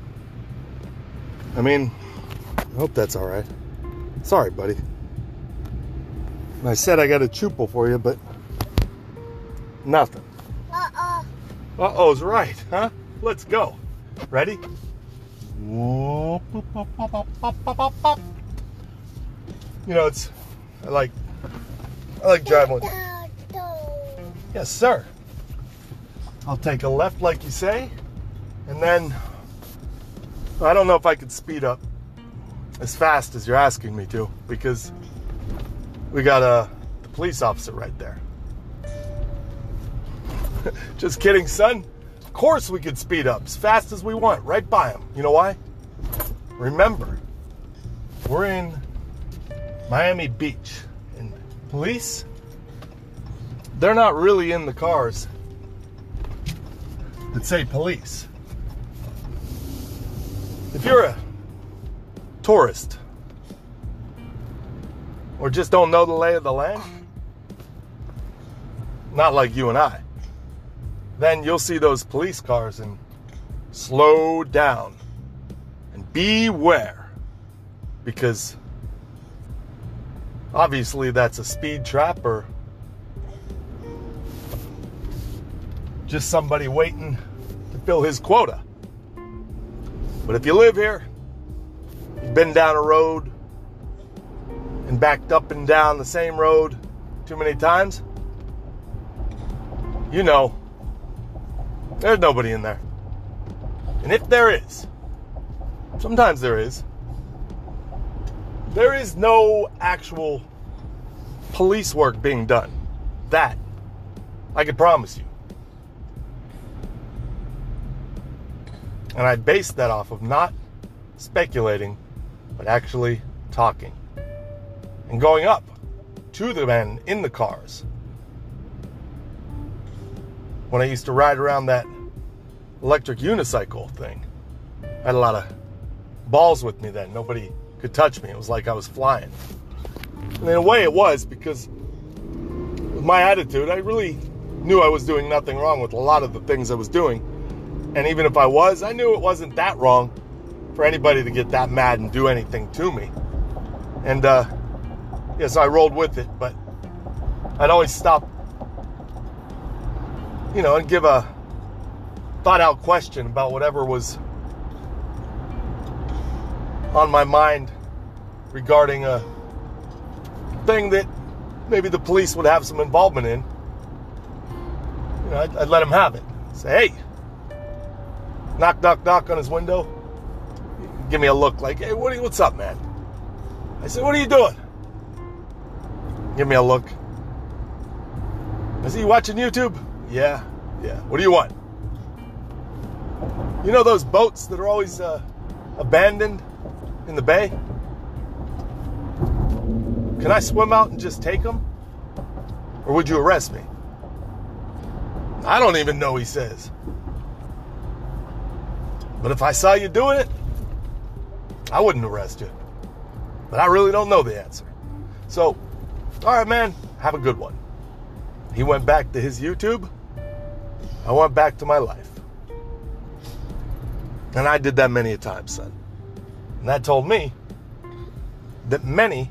I mean, I hope that's all right. Sorry, buddy. I said I got a chupo for you, but nothing. Uh-uh. Uh-oh's right, huh? Let's go. Ready? You know, it's I like I like driving with Yes, sir. I'll take a left like you say, and then I don't know if I could speed up as fast as you're asking me to because we got a the police officer right there. Just kidding, son. Of course we could speed up as fast as we want, right by him. You know why? Remember, we're in Miami Beach, and police, they're not really in the cars that say police. If you're a tourist or just don't know the lay of the land, not like you and I, then you'll see those police cars and slow down and beware because obviously that's a speed trap or just somebody waiting to fill his quota. But if you live here, you've been down a road and backed up and down the same road too many times, you know there's nobody in there. And if there is, sometimes there is, there is no actual police work being done. That I can promise you. And I based that off of not speculating, but actually talking. And going up to the men in the cars. When I used to ride around that electric unicycle thing, I had a lot of balls with me then. Nobody could touch me. It was like I was flying. And in a way, it was because with my attitude, I really knew I was doing nothing wrong with a lot of the things I was doing and even if I was, I knew it wasn't that wrong for anybody to get that mad and do anything to me. And uh, yes, I rolled with it, but I'd always stop, you know, and give a thought out question about whatever was on my mind regarding a thing that maybe the police would have some involvement in. You know, I'd, I'd let them have it. Say, hey, knock, knock, knock on his window. Give me a look like, hey, what you, what's up, man? I said, what are you doing? Give me a look. Is he watching YouTube? Yeah, yeah. What do you want? You know those boats that are always uh, abandoned in the bay? Can I swim out and just take them? Or would you arrest me? I don't even know, he says. But if I saw you doing it, I wouldn't arrest you. But I really don't know the answer. So, all right, man, have a good one. He went back to his YouTube. I went back to my life. And I did that many a time, son. And that told me that many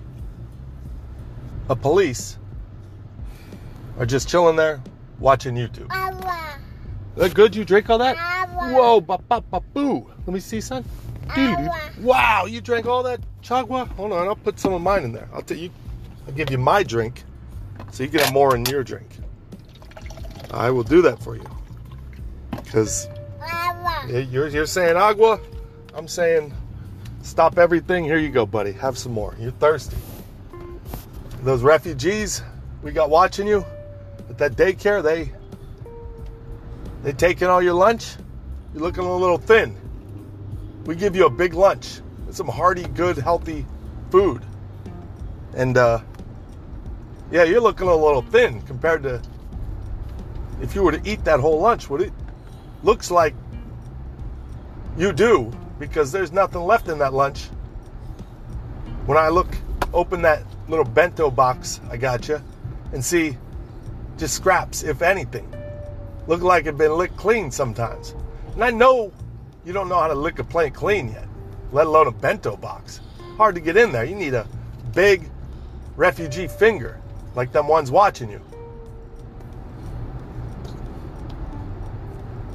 of police are just chilling there watching YouTube. That good? You drink all that? Whoa, ba ba ba boo. Let me see, son. Wow, you drank all that chagua? Hold on, I'll put some of mine in there. I'll tell you, I'll give you my drink so you can have more in your drink. I will do that for you. Because you're, you're saying agua, I'm saying stop everything. Here you go, buddy. Have some more. You're thirsty. Those refugees we got watching you at that daycare, they they taking all your lunch. You're looking a little thin. We give you a big lunch with some hearty, good, healthy food. And uh, yeah, you're looking a little thin compared to if you were to eat that whole lunch. What it looks like you do because there's nothing left in that lunch. When I look, open that little bento box I got you, and see just scraps, if anything. Look like it been licked clean sometimes. And I know you don't know how to lick a plate clean yet, let alone a bento box. Hard to get in there. You need a big refugee finger, like them ones watching you.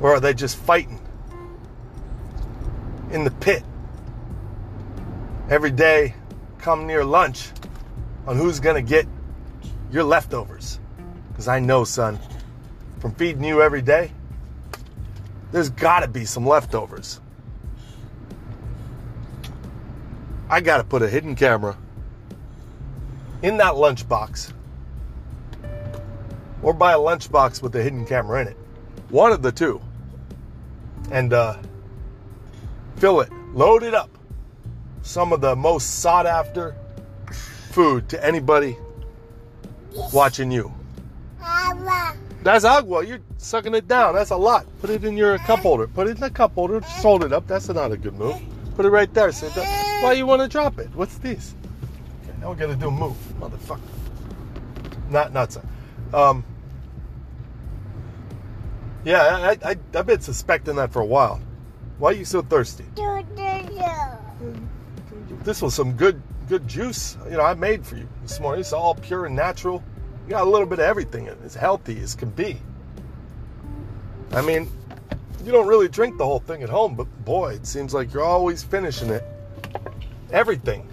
Or are they just fighting in the pit every day come near lunch on who's to get your leftovers. Because I know, son, from feeding you every day, there's got to be some leftovers. I got to put a hidden camera in that lunchbox or buy a lunchbox with a hidden camera in it. One of the two. And uh, fill it, load it up. Some of the most sought after food to anybody watching you. That's agua. You're sucking it down. That's a lot. Put it in your cup holder. Put it in the cup holder. Just hold it up. That's not a good move. Put it right there. Sit Why you want to drop it? What's this? Okay, now we got to do a move, motherfucker. Not nuts. Um. Yeah, I, I I've been suspecting that for a while. Why are you so thirsty? This was some good good juice, you know, I made for you this morning. It's all pure and natural. Got a little bit of everything in it. It's healthy as can be. I mean, you don't really drink the whole thing at home, but boy, it seems like you're always finishing it. Everything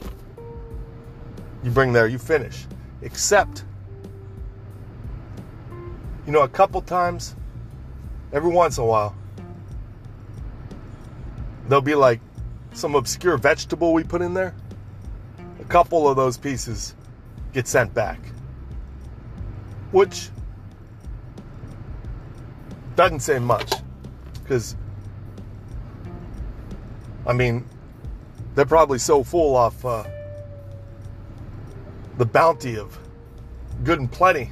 you bring there, you finish. Except, you know, a couple times, every once in a while, there'll be like some obscure vegetable we put in there. A couple of those pieces get sent back. Which doesn't say much. Because, I mean, they're probably so full off uh, the bounty of good and plenty.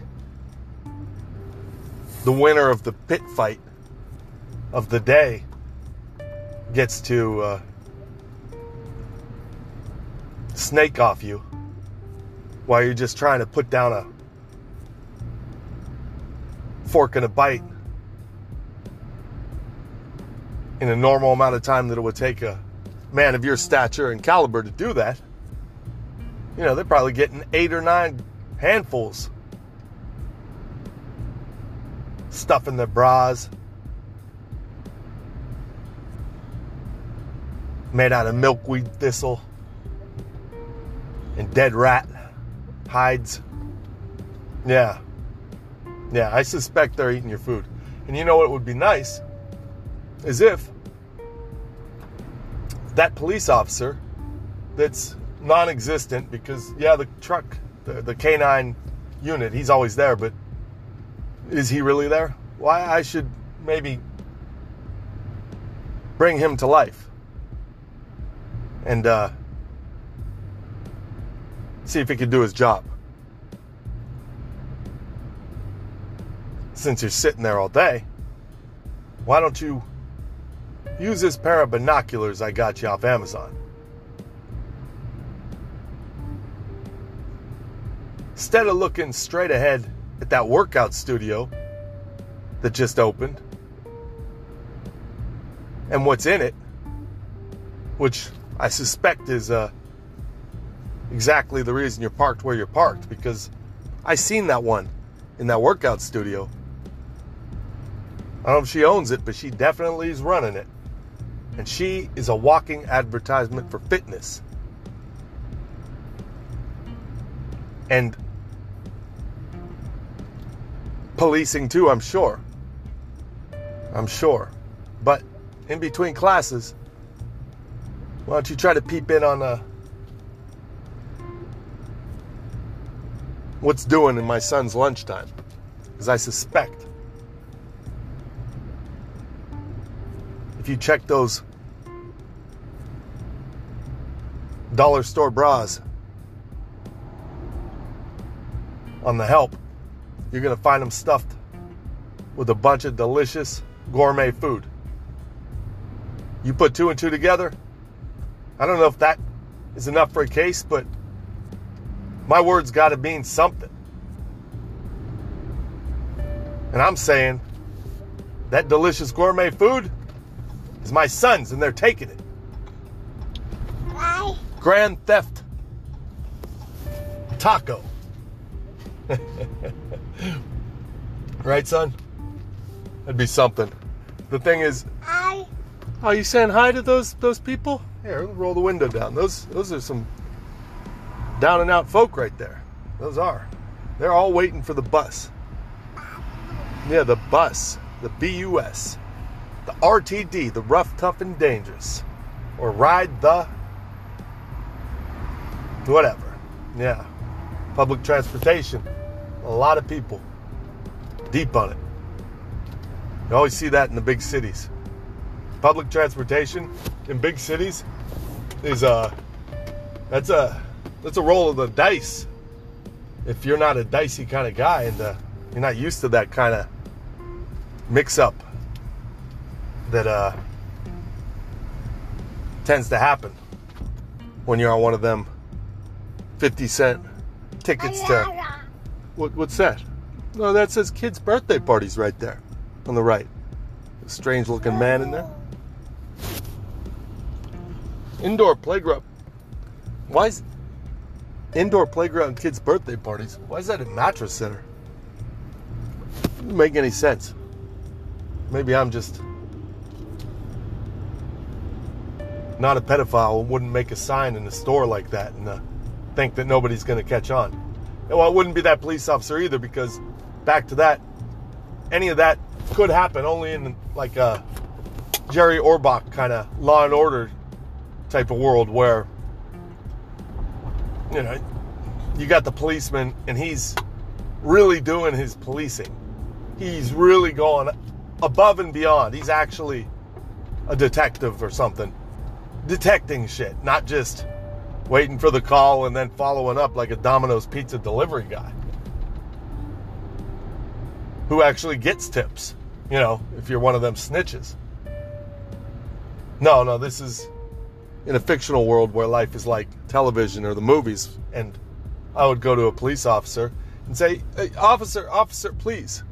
The winner of the pit fight of the day gets to uh, snake off you while you're just trying to put down a fork and a bite in a normal amount of time that it would take a man of your stature and caliber to do that. You know, they're probably getting eight or nine handfuls stuff in their bras. made out of milkweed thistle and dead rat hides. Yeah. Yeah, I suspect they're eating your food. And you know what would be nice? Is if that police officer that's non existent because, yeah, the truck, the, the canine unit, he's always there, but is he really there? Why, I should maybe bring him to life and uh, see if he can do his job. Since you're sitting there all day, why don't you use this pair of binoculars I got you off Amazon? Instead of looking straight ahead at that workout studio that just opened and what's in it, which I suspect is uh, exactly the reason you're parked where you're parked because I seen that one in that workout studio. I don't know if she owns it, but she definitely is running it. And she is a walking advertisement for fitness. And policing too, I'm sure. I'm sure. But in between classes, why don't you try to peep in on uh, what's doing in my son's lunchtime? Because I suspect if you check those dollar store bras on the help, you're going to find them stuffed with a bunch of delicious gourmet food. You put two and two together. I don't know if that is enough for a case, but my word's got to mean something. And I'm saying that delicious gourmet food is my son's and they're taking it. Bye. Grand Theft Taco. right, son? That'd be something. The thing is, Hi. are oh, you saying hi to those those people? Here, roll the window down. Those those are some down and out folk right there. Those are. They're all waiting for the bus. Yeah, the bus, the BUS, the RTD, the rough, tough, and dangerous, or ride the whatever. Yeah, public transportation. A lot of people deep on it. You always see that in the big cities. Public transportation in big cities is a that's a that's a roll of the dice. If you're not a dicey kind of guy and uh, you're not used to that kind of mix up that uh, tends to happen when you're on one of them 50 cent tickets to what, what's that? No, that says kids' birthday parties right there on the right. A strange looking man in there. Indoor playground. Why is indoor playground kids' birthday parties? Why is that a mattress center? Doesn't make any sense. Maybe I'm just not a pedophile wouldn't make a sign in a store like that and uh, think that nobody's going to catch on. Well, I wouldn't be that police officer either because back to that, any of that could happen only in like a Jerry Orbach kind of law and order type of world where you know you got the policeman and he's really doing his policing. He's really going above and beyond. He's actually a detective or something. Detecting shit, not just waiting for the call and then following up like a Domino's pizza delivery guy who actually gets tips, you know, if you're one of them snitches. No, no, this is in a fictional world where life is like television or the movies. And I would go to a police officer and say, hey, Officer, officer, please,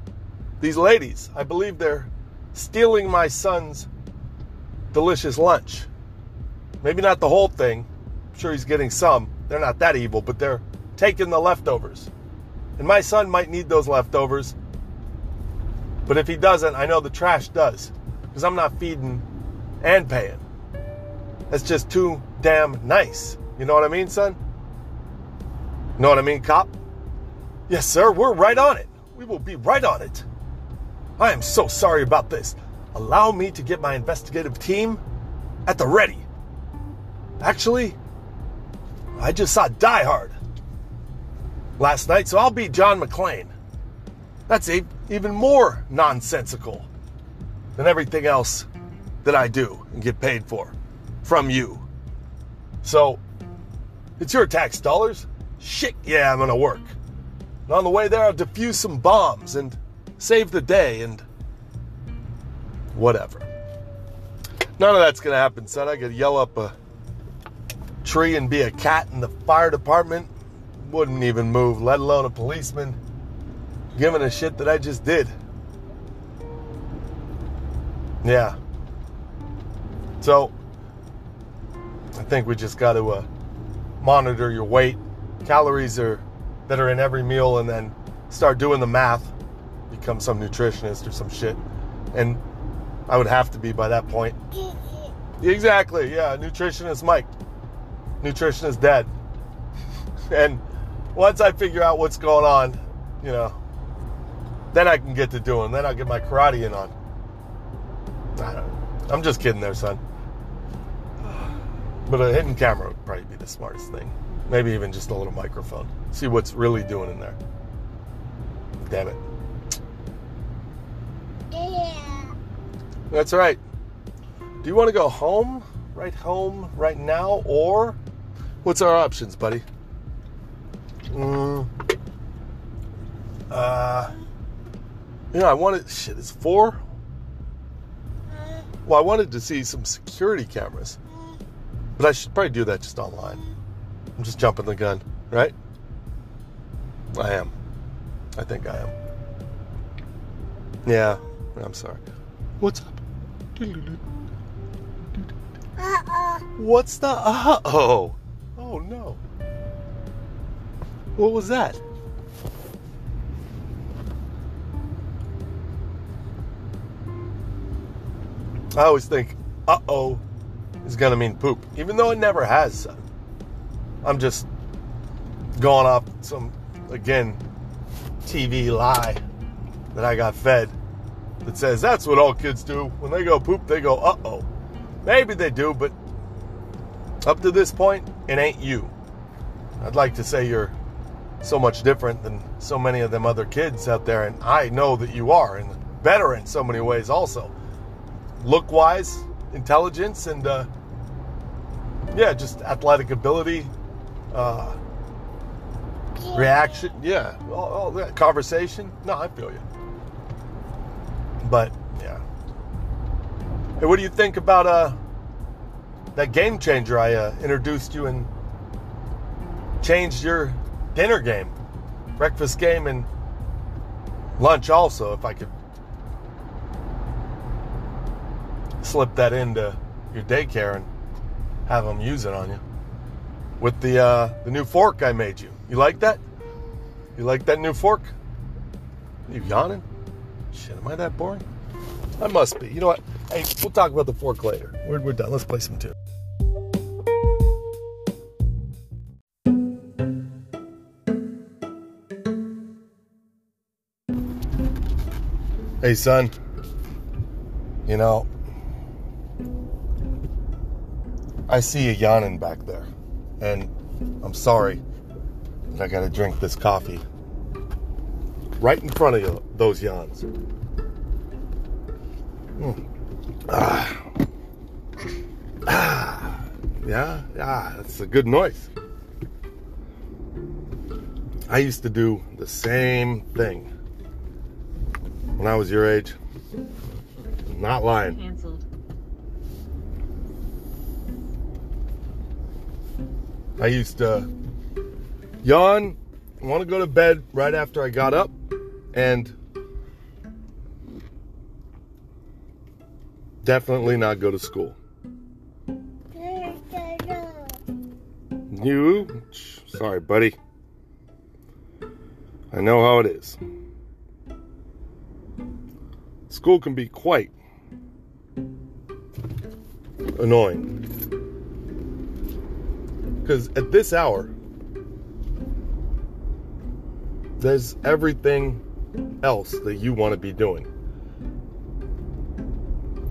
these ladies, I believe they're stealing my son's delicious lunch. Maybe not the whole thing. I'm sure he's getting some. They're not that evil, but they're taking the leftovers. And my son might need those leftovers. But if he doesn't, I know the trash does. Because I'm not feeding and paying. That's just too damn nice. You know what I mean, son? You Know what I mean, cop? Yes, sir, we're right on it. We will be right on it. I am so sorry about this. Allow me to get my investigative team at the ready. Actually, I just saw Die Hard last night, so I'll be John McClane. That's a, even more nonsensical than everything else that I do and get paid for from you. So, it's your tax dollars. Shit, yeah, I'm gonna work. And on the way there, I'll defuse some bombs and save the day and whatever. None of that's gonna happen, son. I could yell up a tree and be a cat in the fire department. Wouldn't even move, let alone a policeman giving a shit that I just did. Yeah. So, I think we just got to uh, monitor your weight, calories are that are in every meal, and then start doing the math. Become some nutritionist or some shit, and I would have to be by that point. Exactly. Yeah, nutritionist Mike. Nutritionist dead. And once I figure out what's going on, you know, then I can get to doing. Then I'll get my karate in on. I don't know. I'm just kidding there, son. But a hidden camera would probably be the smartest thing. Maybe even just a little microphone. See what's really doing in there. Damn it. Yeah. That's right. Do you want to go home? Right home, right now? Or what's our options, buddy? Mm, uh, you know, I wanted, shit, it's four? Well, I wanted to see some security cameras, but I should probably do that just online. I'm just jumping the gun, right? I am. I think I am. Yeah, I'm sorry. What's up? What's the uh oh? Oh no. What was that? I always think uh oh is gonna mean poop, even though it never has. I'm just going off some again TV lie that I got fed that says that's what all kids do. When they go poop, they go uh oh. Maybe they do, but up to this point, it ain't you. I'd like to say you're so much different than so many of them other kids out there, and I know that you are, and better in so many ways also. Look wise, intelligence, and uh, yeah, just athletic ability, uh, reaction, yeah, all, all that conversation. No, I feel you. But yeah. Hey, what do you think about uh that game changer I uh, introduced you and changed your dinner game, breakfast game, and lunch also, if I could slip that into your daycare and have them use it on you with the uh, the new fork I made you. You like that? You like that new fork? You yawning? Shit, am I that boring? I must be. You know what? Hey, we'll talk about the fork later. We're, we're done. Let's play some tune. Hey, son. You know, I see you yawning back there. And I'm sorry that I gotta drink this coffee right in front of you, those yawns. Ah. Ah. Yeah, yeah, it's a good noise. I used to do the same thing when I was your age. Not lying. I used to yawn, want to go to bed right after I got up, and definitely not go to school. You, sorry, buddy. I know how it is. School can be quite annoying. Because at this hour, there's everything else that you want to be doing.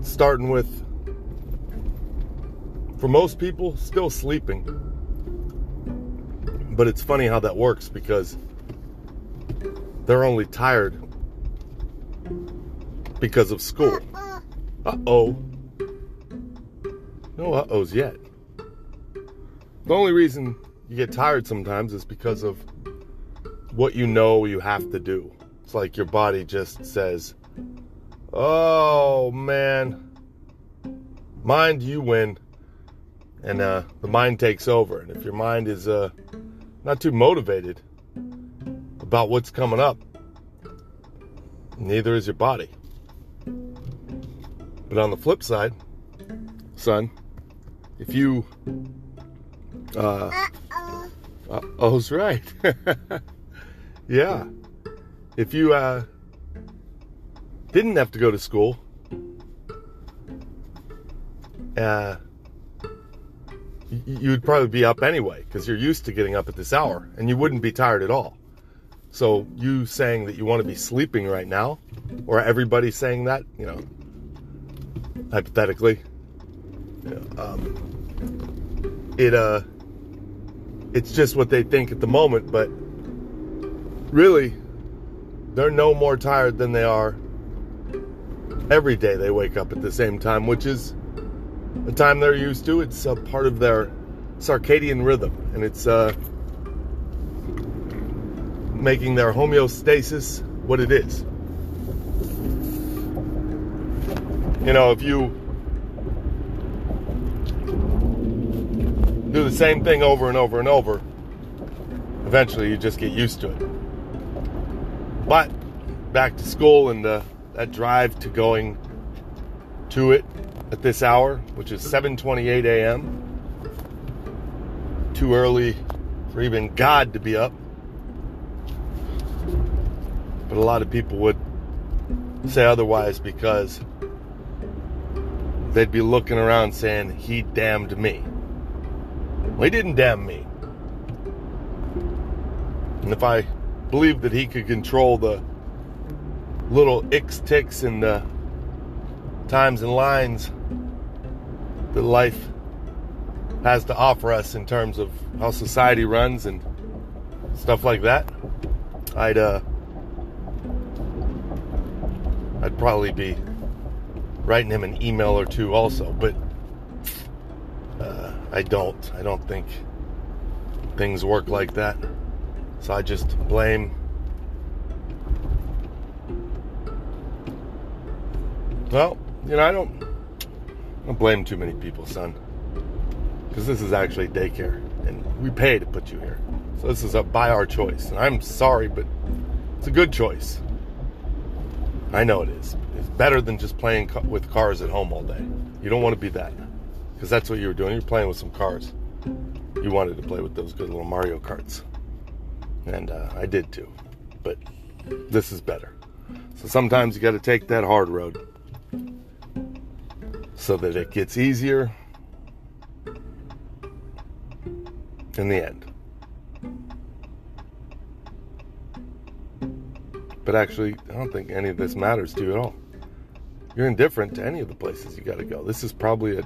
Starting with, for most people, still sleeping. But it's funny how that works because they're only tired because of school. Uh oh. No uh ohs yet. The only reason you get tired sometimes is because of what you know you have to do. It's like your body just says, "Oh man, mind you win," and uh, the mind takes over. And if your mind is uh, not too motivated about what's coming up, neither is your body. But on the flip side, son, if you uh, uh, oh's right. yeah. If you uh, didn't have to go to school, uh, you'd probably be up anyway because you're used to getting up at this hour and you wouldn't be tired at all. So, you saying that you want to be sleeping right now, or everybody saying that, you know, hypothetically, um, it, uh, it's just what they think at the moment, but really, they're no more tired than they are every day they wake up at the same time, which is the time they're used to. It's a part of their circadian rhythm, and it's uh, making their homeostasis what it is. You know, if you do the same thing over and over and over, eventually you just get used to it. But back to school and uh, that drive to going to it at this hour, which is 7:28 a.m. Too early for even God to be up. But a lot of people would say otherwise because they'd be looking around saying, He damned me. Well, he didn't damn me. And if I believed that he could control the little icks, ticks, and the times and lines that life has to offer us in terms of how society runs and stuff like that, I'd uh, I'd probably be writing him an email or two also, but uh, I don't. I don't think things work like that. So I just blame. Well, you know, I don't. I don't blame too many people, son. Because this is actually daycare, and we pay to put you here. So this is a by our choice, and I'm sorry, but it's a good choice. I know it is. It's better than just playing with cars at home all day. You don't want to be that, because that's what you were doing. You're playing with some cars. You wanted to play with those good little Mario Karts, and uh, I did too. But this is better. So sometimes you got to take that hard road so that it gets easier in the end. But actually, I don't think any of this matters to you at all. You're indifferent to any of the places you got to go. This is probably a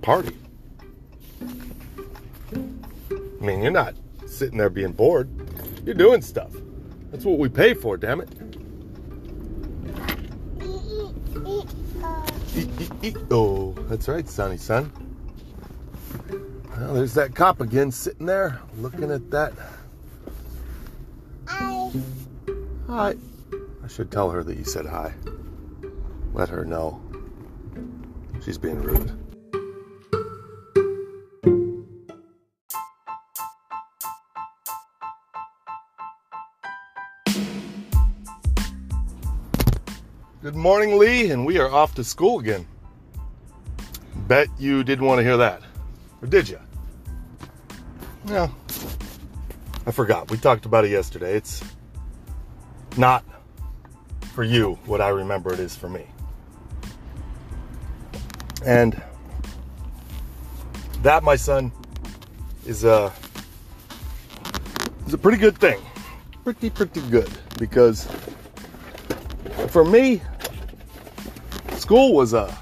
party. I mean, you're not sitting there being bored. You're doing stuff. That's what we pay for, damn it. Oh, that's right, Sonny son. Well, there's that cop again sitting there looking at that. I Hi. I should tell her that you said hi. Let her know. She's being rude. Good morning, Lee, and we are off to school again. Bet you didn't want to hear that. Or did you? No. I forgot. We talked about it yesterday. It's not for you what I remember it is for me. And that, my son, is a is a pretty good thing. Pretty pretty good because for me, school was a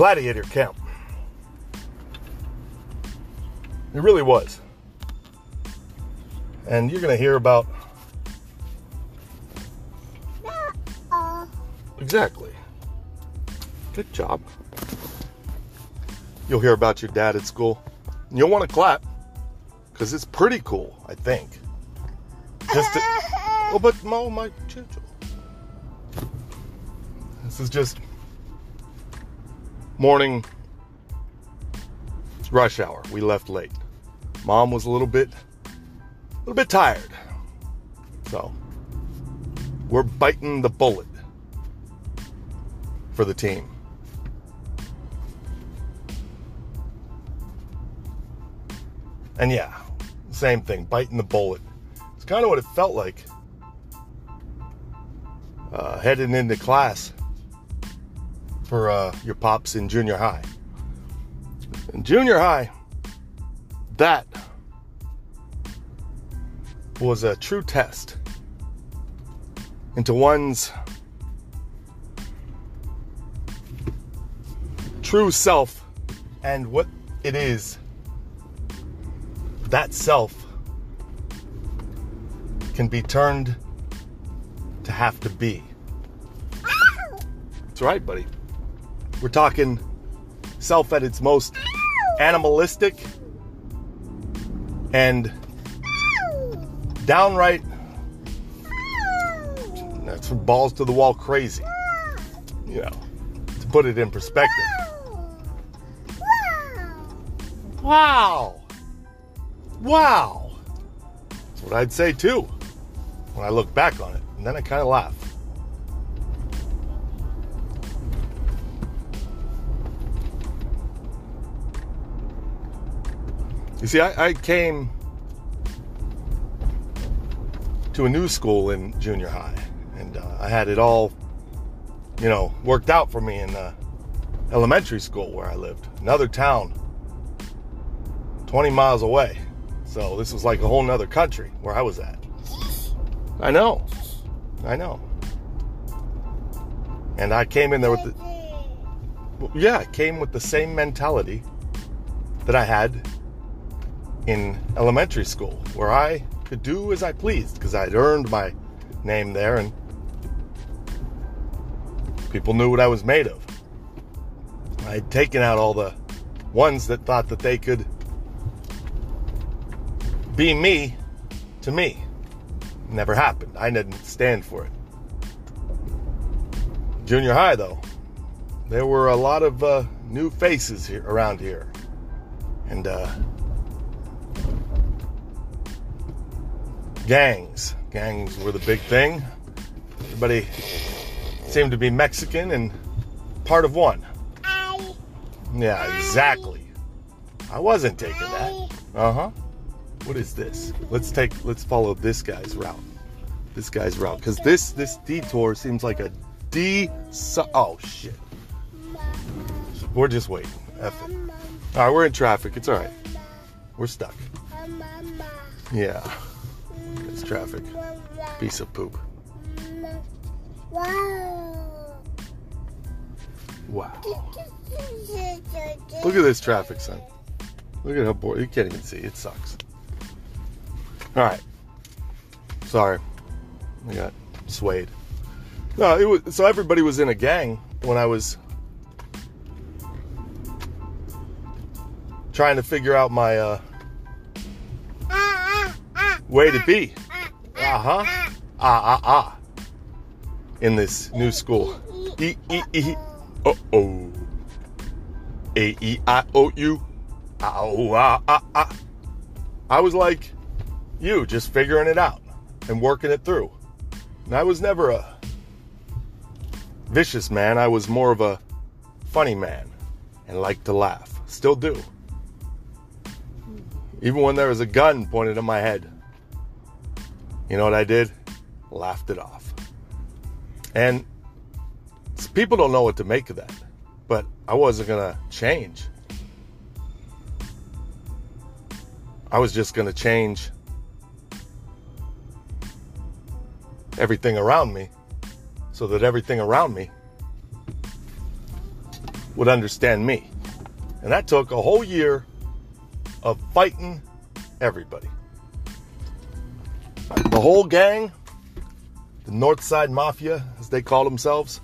gladiator camp. It really was. And you're going to hear about Exactly. Good job. You'll hear about your dad at school. You'll want to clap because it's pretty cool, I think. just to, oh, but Mo, my children. This is just morning it's rush hour. We left late. Mom was a little bit, a little bit tired, so we're biting the bullet for the team. And yeah, same thing, biting the bullet. It's kind of what it felt like uh, heading into class for uh, your pops in junior high. In junior high, that was a true test into one's true self and what it is that self can be turned to have to be. That's right, buddy. We're talking self at its most animalistic and downright that's from balls to the wall crazy. You know, to put it in perspective. Wow. Wow. That's what I'd say too when I look back on it. And then I kind of laugh. You see, I, I came to a new school in junior high, and uh, I had it all, you know, worked out for me in uh, elementary school where I lived, another town, 20 miles away. So this was like a whole nother country where I was at. I know, I know. And I came in there with the, yeah, I came with the same mentality that I had in elementary school, where I could do as I pleased because I'd earned my name there and people knew what I was made of. I'd taken out all the ones that thought that they could be me to me. Never happened. I didn't stand for it. Junior high, though, there were a lot of uh, new faces here around here, and uh, gangs. Gangs were the big thing. Everybody seemed to be Mexican and part of one. Yeah, exactly. I wasn't taking that. Uh huh. What is this? Let's take. Let's follow this guy's route. This guy's route, because this this detour seems like a D. Oh shit. We're just waiting. F it. All right, we're in traffic. It's all right. We're stuck. Yeah. Traffic. Piece of poop. Wow. Wow. Look at this traffic, son. Look at how bored. You can't even see. It sucks. All right. Sorry. I got swayed. No, it was so everybody was in a gang when I was trying to figure out my uh, way to be. Uh huh. Ah ah ah. In this new school. E e e. Uh oh. A e i o u. Oh ah ah ah. I was like you, just figuring it out and working it through. And I was never a vicious man. I was more of a funny man and liked to laugh. Still do. Even when there was a gun pointed at my head. You know what I did? Laughed it off. And people don't know what to make of that. But I wasn't going to change. I was just going to change everything around me so that everything around me would understand me. And that took a whole year of fighting everybody. The whole gang, the North Side Mafia, as they call themselves,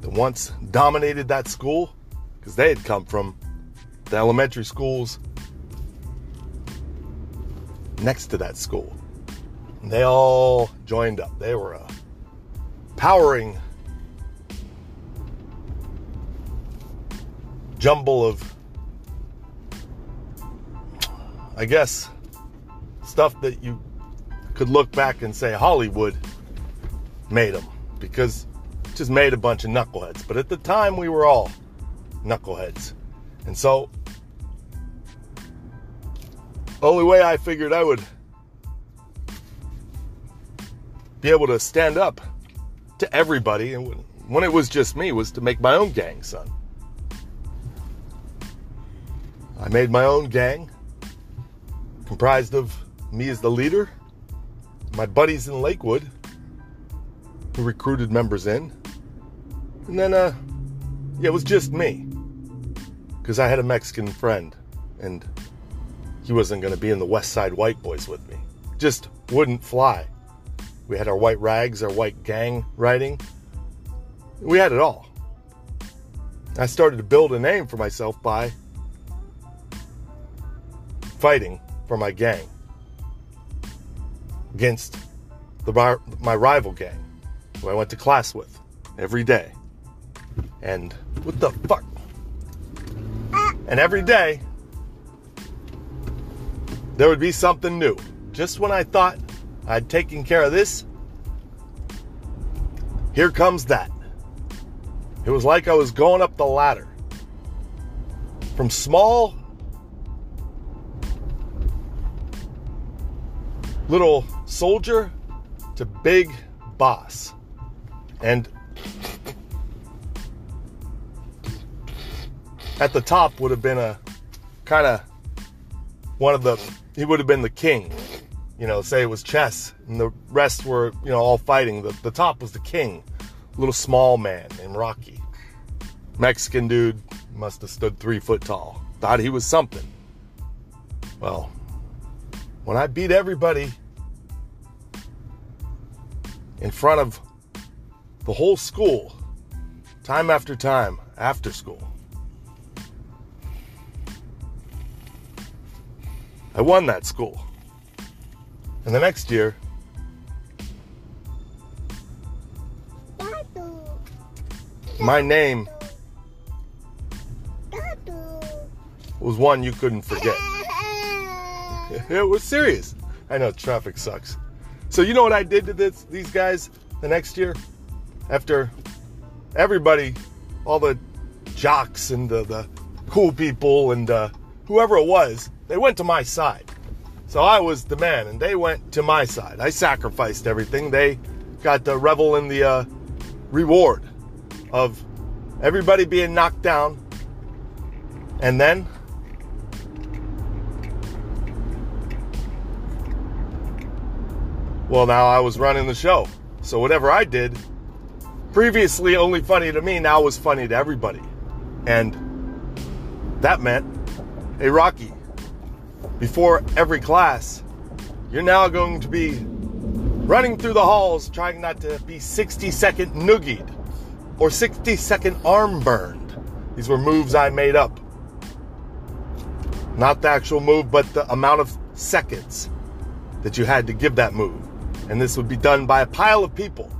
that once dominated that school, because they had come from the elementary schools next to that school. And they all joined up. They were a powering jumble of, I guess, stuff that you could look back and say Hollywood made them because just made a bunch of knuckleheads. But at the time, we were all knuckleheads. And so, only way I figured I would be able to stand up to everybody, and when it was just me, was to make my own gang, son. I made my own gang, comprised of me as the leader, my buddies in Lakewood, who recruited members in, and then, uh, yeah, it was just me, because I had a Mexican friend, and he wasn't going to be in the West Side White Boys with me. Just wouldn't fly. We had our white rags, our white gang riding. We had it all. I started to build a name for myself by fighting for my gang against the, my rival gang, who I went to class with every day. And what the fuck? And every day, there would be something new. Just when I thought I'd taken care of this, here comes that. It was like I was going up the ladder from small little soldier to big boss. And at the top would have been a kind of one of the, he would have been the king. You know, say it was chess and the rest were, you know, all fighting. The, the top was the king, little small man named Rocky. Mexican dude, must have stood three foot tall. Thought he was something. Well, when I beat everybody in front of the whole school, time after time, after school, I won that school. And the next year, my name was one you couldn't forget. it was serious. I know traffic sucks. So you know what I did to this these guys the next year? After everybody, all the jocks and the, the cool people and uh, whoever it was, they went to my side. So I was the man, and they went to my side. I sacrificed everything. They got to revel in the uh, reward of everybody being knocked down, and then Well, now I was running the show. So whatever I did, previously only funny to me, now was funny to everybody. And that meant, hey, Rocky, before every class, you're now going to be running through the halls trying not to be 60 second noogied or 60 second arm burned. These were moves I made up. Not the actual move, but the amount of seconds that you had to give that move. And this would be done by a pile of people.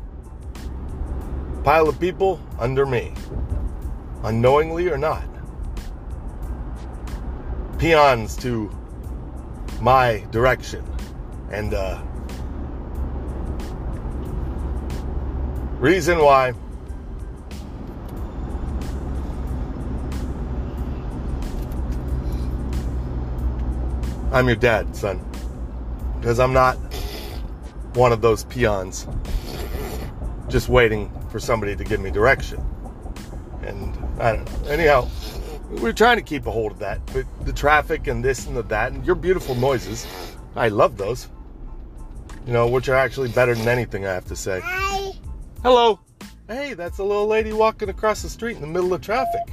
Pile of people under me, unknowingly or not. Peons to my direction. And uh, reason why I'm your dad, son. Because I'm not one of those peons just waiting for somebody to give me direction. And I don't know. Anyhow, we're trying to keep a hold of that. But the traffic and this and the that and your beautiful noises, I love those. You know, which are actually better than anything I have to say. Hi. Hello. Hey, that's a little lady walking across the street in the middle of traffic.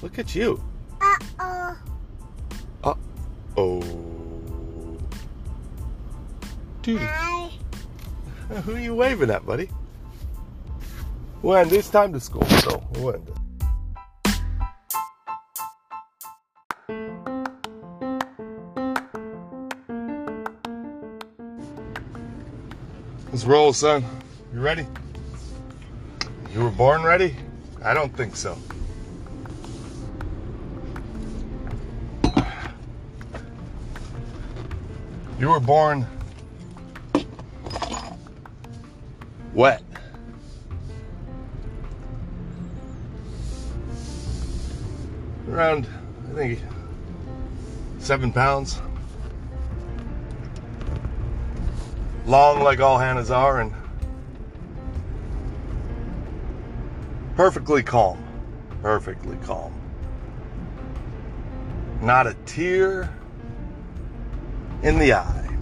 Look at you. Uh-oh. Uh oh. Dude. Hi. Who are you waving at, buddy? When it's time to school, so when. Let's roll, son. You ready? You were born ready? I don't think so. You were born wet. Around, I think, seven pounds. Long like all Hannahs are, and perfectly calm. Perfectly calm. Not a tear in the eye.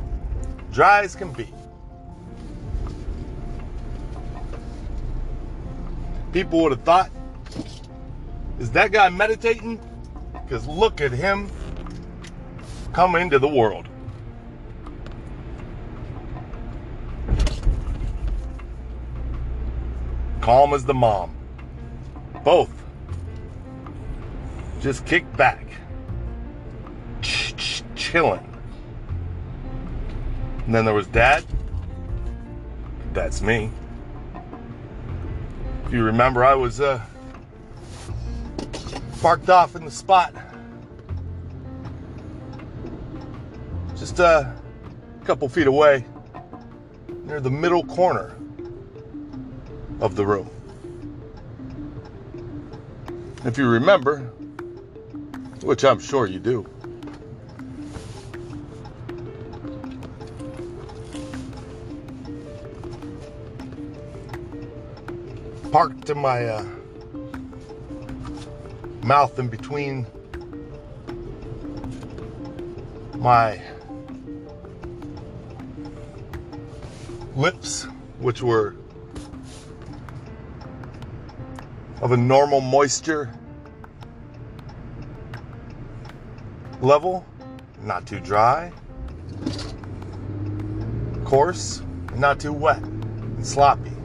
Dry as can be. People would have thought, is that guy meditating? Because look at him come into the world. Calm as the mom. Both. Just kick back. Ch- chilling. And then there was dad. That's me. If you remember, I was uh, parked off in the spot. Just uh, a couple feet away, near the middle corner of the room. If you remember, which I'm sure you do, parked to my uh, mouth in between my lips, which were of a normal moisture level, not too dry, coarse, not too wet and sloppy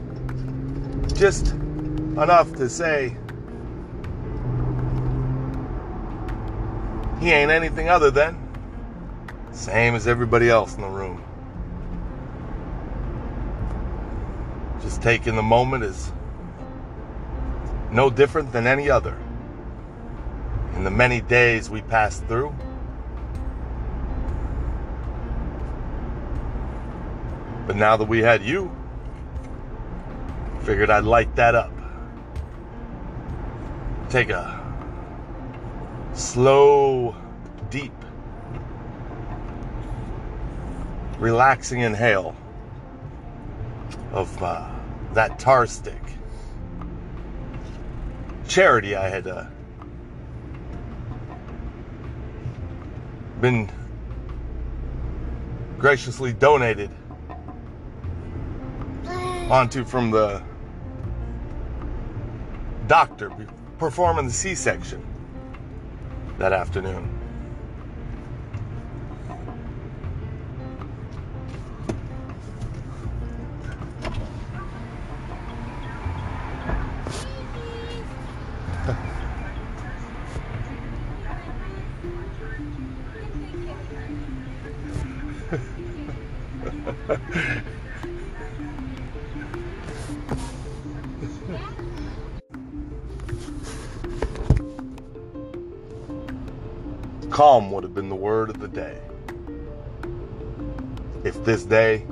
just enough to say he ain't anything other than same as everybody else in the room. Just taking the moment is no different than any other. In the many days we passed through, but now that we had you, Figured I'd light that up. Take a slow, deep, relaxing inhale of uh, that tar stick. Charity I had uh, been graciously donated onto from the doctor performing the C section that afternoon. Day. If this day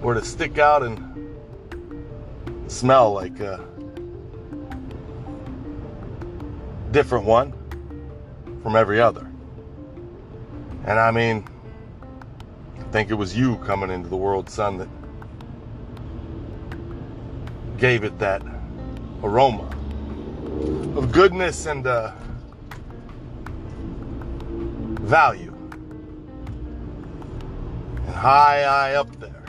were to stick out and smell like a different one from every other. And I mean, I think it was you coming into the world, son, that gave it that aroma of goodness and uh, value. And high, I up there.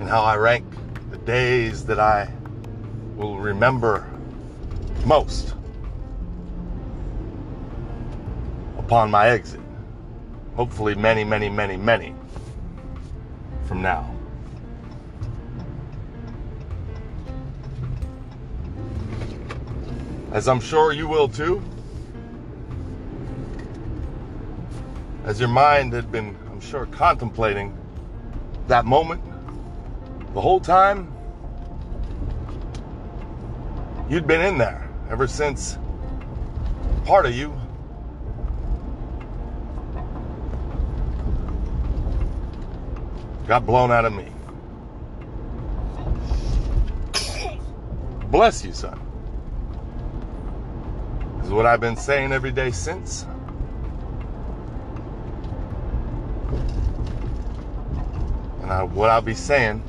And how I rank the days that I will remember most upon my exit. Hopefully, many, many, many, many from now. As I'm sure you will too. As your mind had been, I'm sure, contemplating that moment, the whole time, you'd been in there ever since part of you got blown out of me. Bless you, son. This Is what I've been saying every day since. And what I'll be saying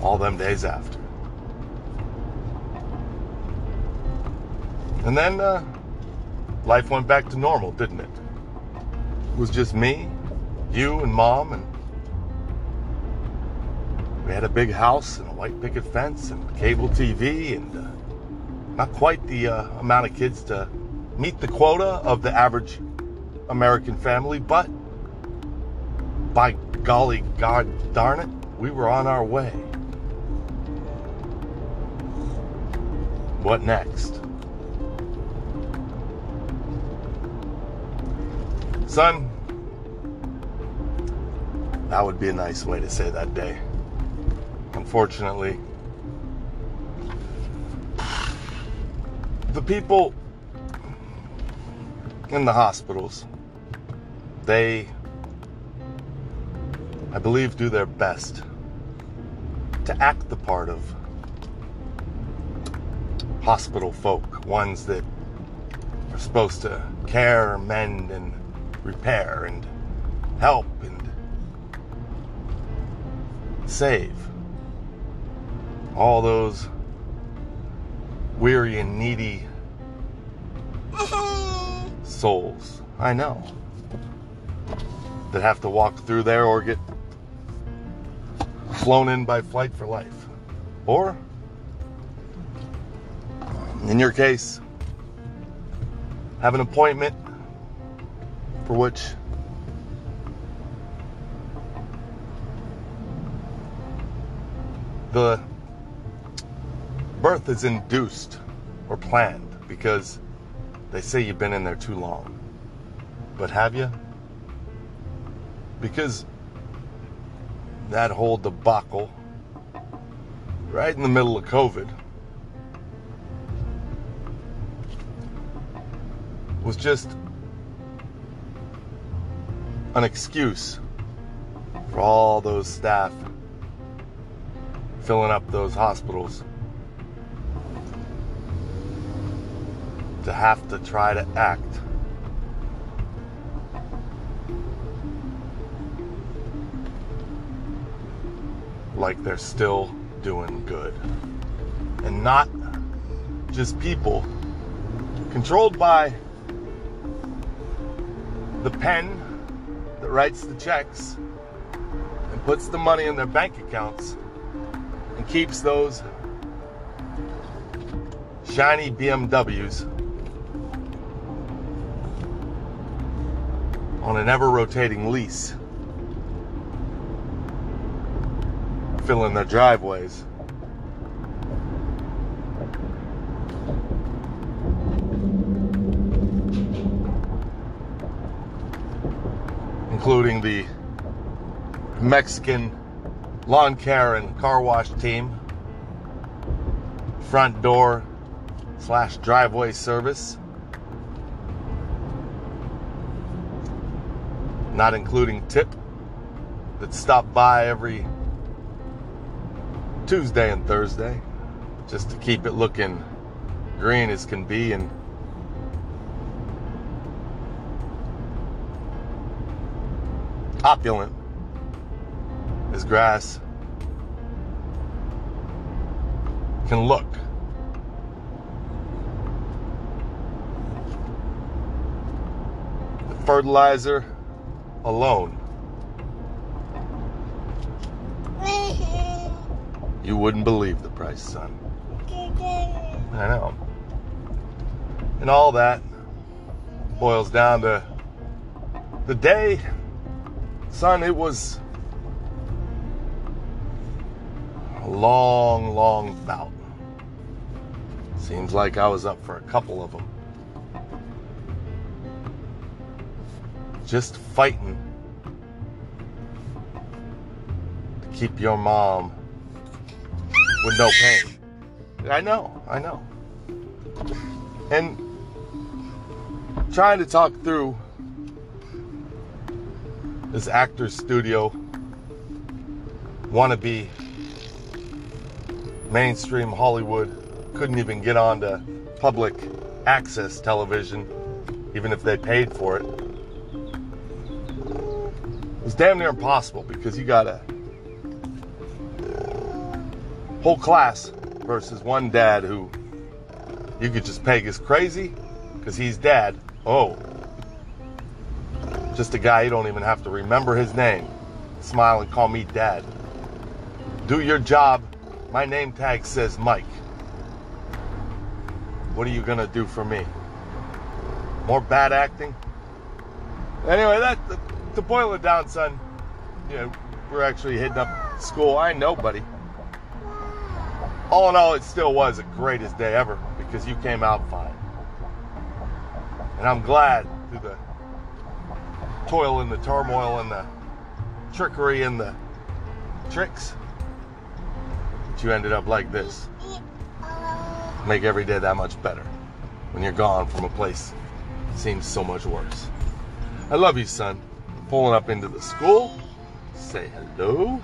all them days after. And then uh, life went back to normal, didn't it? It was just me, you, and mom, and we had a big house and a white picket fence and cable TV, and uh, not quite the uh, amount of kids to meet the quota of the average American family, but by golly, God darn it, we were on our way. What next? Son, that would be a nice way to say that day. Unfortunately, the people in the hospitals, they, I believe, do their best to act the part of hospital folk, ones that are supposed to care, mend, and repair and help and save all those weary and needy souls. I know. That have to walk through there or get flown in by flight for life. Or, in your case, have an appointment for which the birth is induced or planned because they say you've been in there too long. But have you? Because that whole debacle right in the middle of COVID was just an excuse for all those staff filling up those hospitals to have to try to act like they're still doing good. And not just people controlled by the pen that writes the checks and puts the money in their bank accounts and keeps those shiny BMWs on an ever rotating lease, filling their driveways. Including the Mexican lawn care and car wash team, front door slash driveway service, not including tip that stop by every Tuesday and Thursday just to keep it looking green as can be and opulent as grass can look. The fertilizer alone. You wouldn't believe the price, son. I know. And all that boils down to the day, son, it was a long, long bout. Seems like I was up for a couple of them. Just fighting to keep your mom with no pain. I know, I know. And trying to talk through this actor's studio wannabe mainstream Hollywood couldn't even get onto public access television, even if they paid for it. It's damn near impossible because you got a whole class versus one dad who you could just peg as crazy because he's dad. Oh, just a guy you don't even have to remember his name. Smile and call me dad. Do your job. My name tag says Mike. What are you gonna do for me? More bad acting? Anyway, that to boil it down, son. You know, we're actually hitting up school. I know, buddy. All in all, it still was the greatest day ever because you came out fine. And I'm glad through the toil and the turmoil and the trickery and the tricks that you ended up like this. Make every day that much better when you're gone from a place that seems so much worse. I love you, son. Pulling up into the school. Say hello.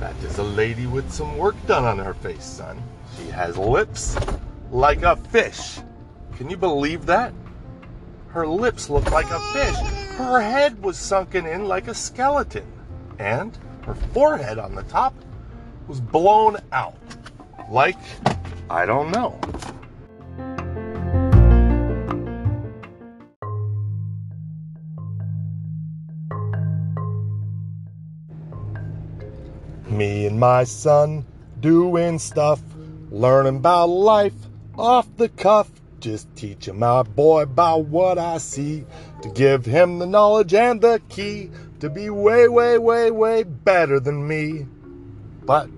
That is a lady with some work done on her face, son. She has lips like a fish. Can you believe that? Her lips look like a fish. Her head was sunken in like a skeleton. And her forehead on the top was blown out. Like, I don't know. Me and my son doing stuff, learning about life off the cuff. Just teaching my boy about what I see to give him the knowledge and the key to be way, way, way, way better than me. But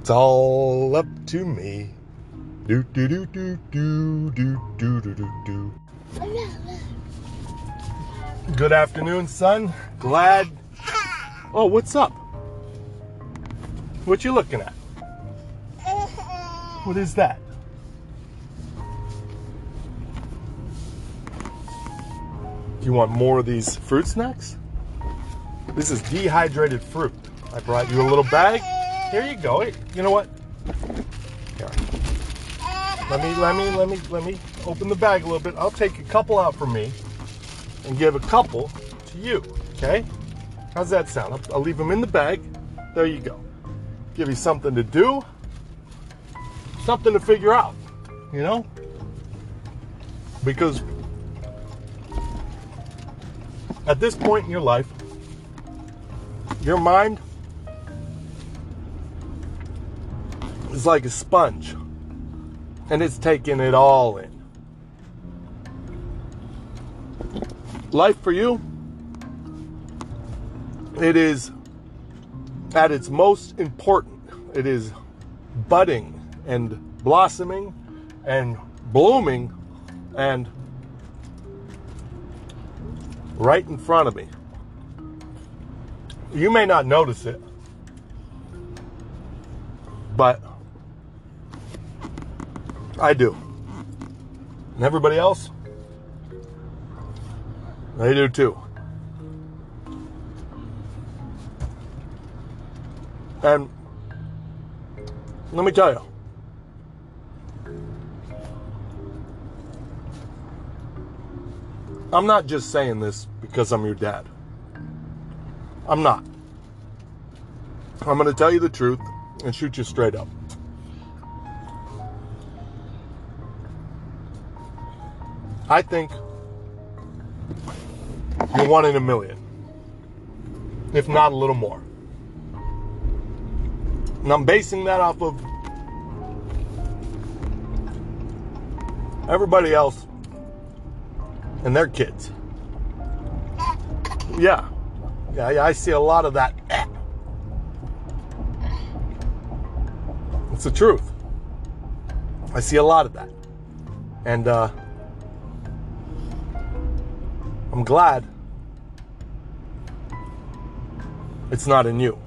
it's all up to me. Do do do do do do do do do do. Good afternoon, son. Glad. Oh, what's up? What you looking at? What is that? Do you want more of these fruit snacks? This is dehydrated fruit. I brought you a little bag. Here you go. You know what? Here. Let me let me let me let me open the bag a little bit. I'll take a couple out for me and give a couple to you. Okay? How's that sound? I'll, I'll leave them in the bag. There you go. Give you something to do, something to figure out. You know? Because at this point in your life, your mind is like a sponge and it's taking it all in. Life for you, it is at its most important. It is budding and blossoming and blooming and right in front of me. You may not notice it, but I do. And everybody else, they do too. And let me tell you, I'm not just saying this because I'm your dad. I'm not. I'm going to tell you the truth and shoot you straight up. I think you're one in a million, if not a little more. And I'm basing that off of everybody else and their kids. Yeah. Yeah, yeah I see a lot of that. It's the truth. I see a lot of that. And uh, I'm glad It's not in you.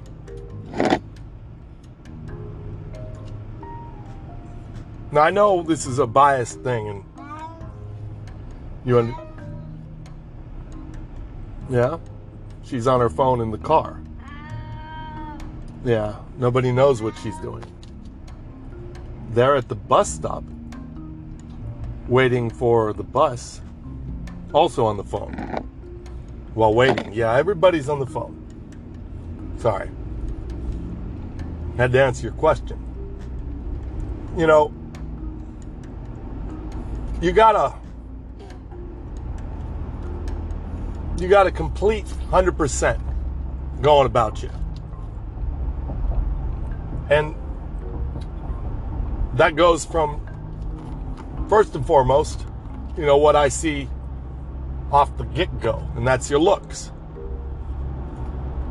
Now I know this is a biased thing, and you under- yeah, she's on her phone in the car. Yeah, nobody knows what she's doing. They're at the bus stop, waiting for the bus, also on the phone while waiting. Yeah, everybody's on the phone. Sorry. Had to answer your question. You know, you gotta you got a complete 100% going about you. And that goes from first and foremost you know what i see off the get-go and that's your looks.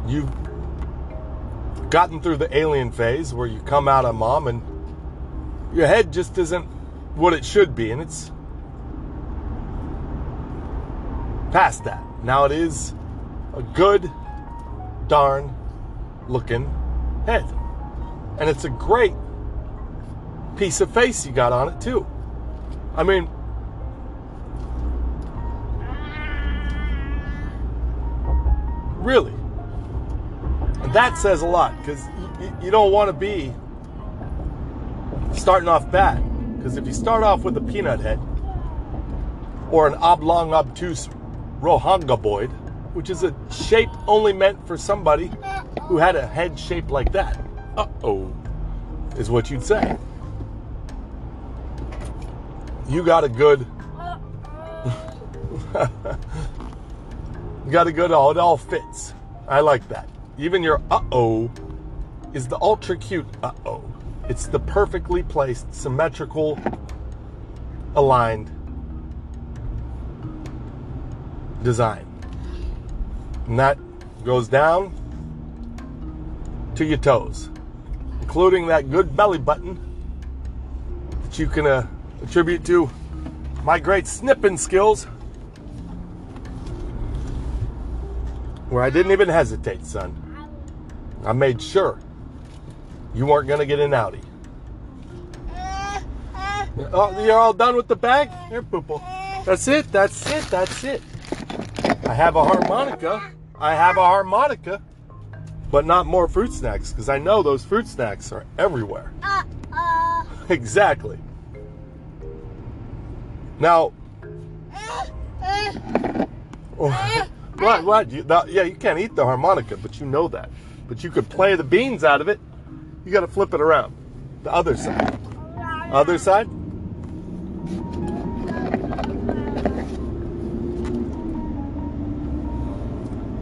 You've gotten through the alien phase where you come out of mom and your head just isn't what it should be and it's past that. Now it is a good, darn looking head. And it's a great piece of face you got on it, too. I mean, really. And that says a lot because you, you don't want to be starting off bad. Because if you start off with a peanut head or an oblong, obtuse rohangaboid, which is a shape only meant for somebody who had a head shaped like that. Uh oh, is what you'd say. You got a good. you got a good. Oh, it all fits. I like that. Even your uh oh is the ultra cute uh oh. It's the perfectly placed, symmetrical, aligned design. And that goes down to your toes, including that good belly button that you can uh, attribute to my great snipping skills, where I didn't even hesitate, son. I made sure you weren't going to get an outie. Oh, you're all done with the bag? Here, Poople. That's it, that's it, that's it. I have a harmonica. I have a harmonica, but not more fruit snacks because I know those fruit snacks are everywhere. Uh, uh, Exactly. Now, what? What? You, that, yeah, you can't eat the harmonica, but you know that. But you could play the beans out of it. You got to flip it around. The other side. Other side.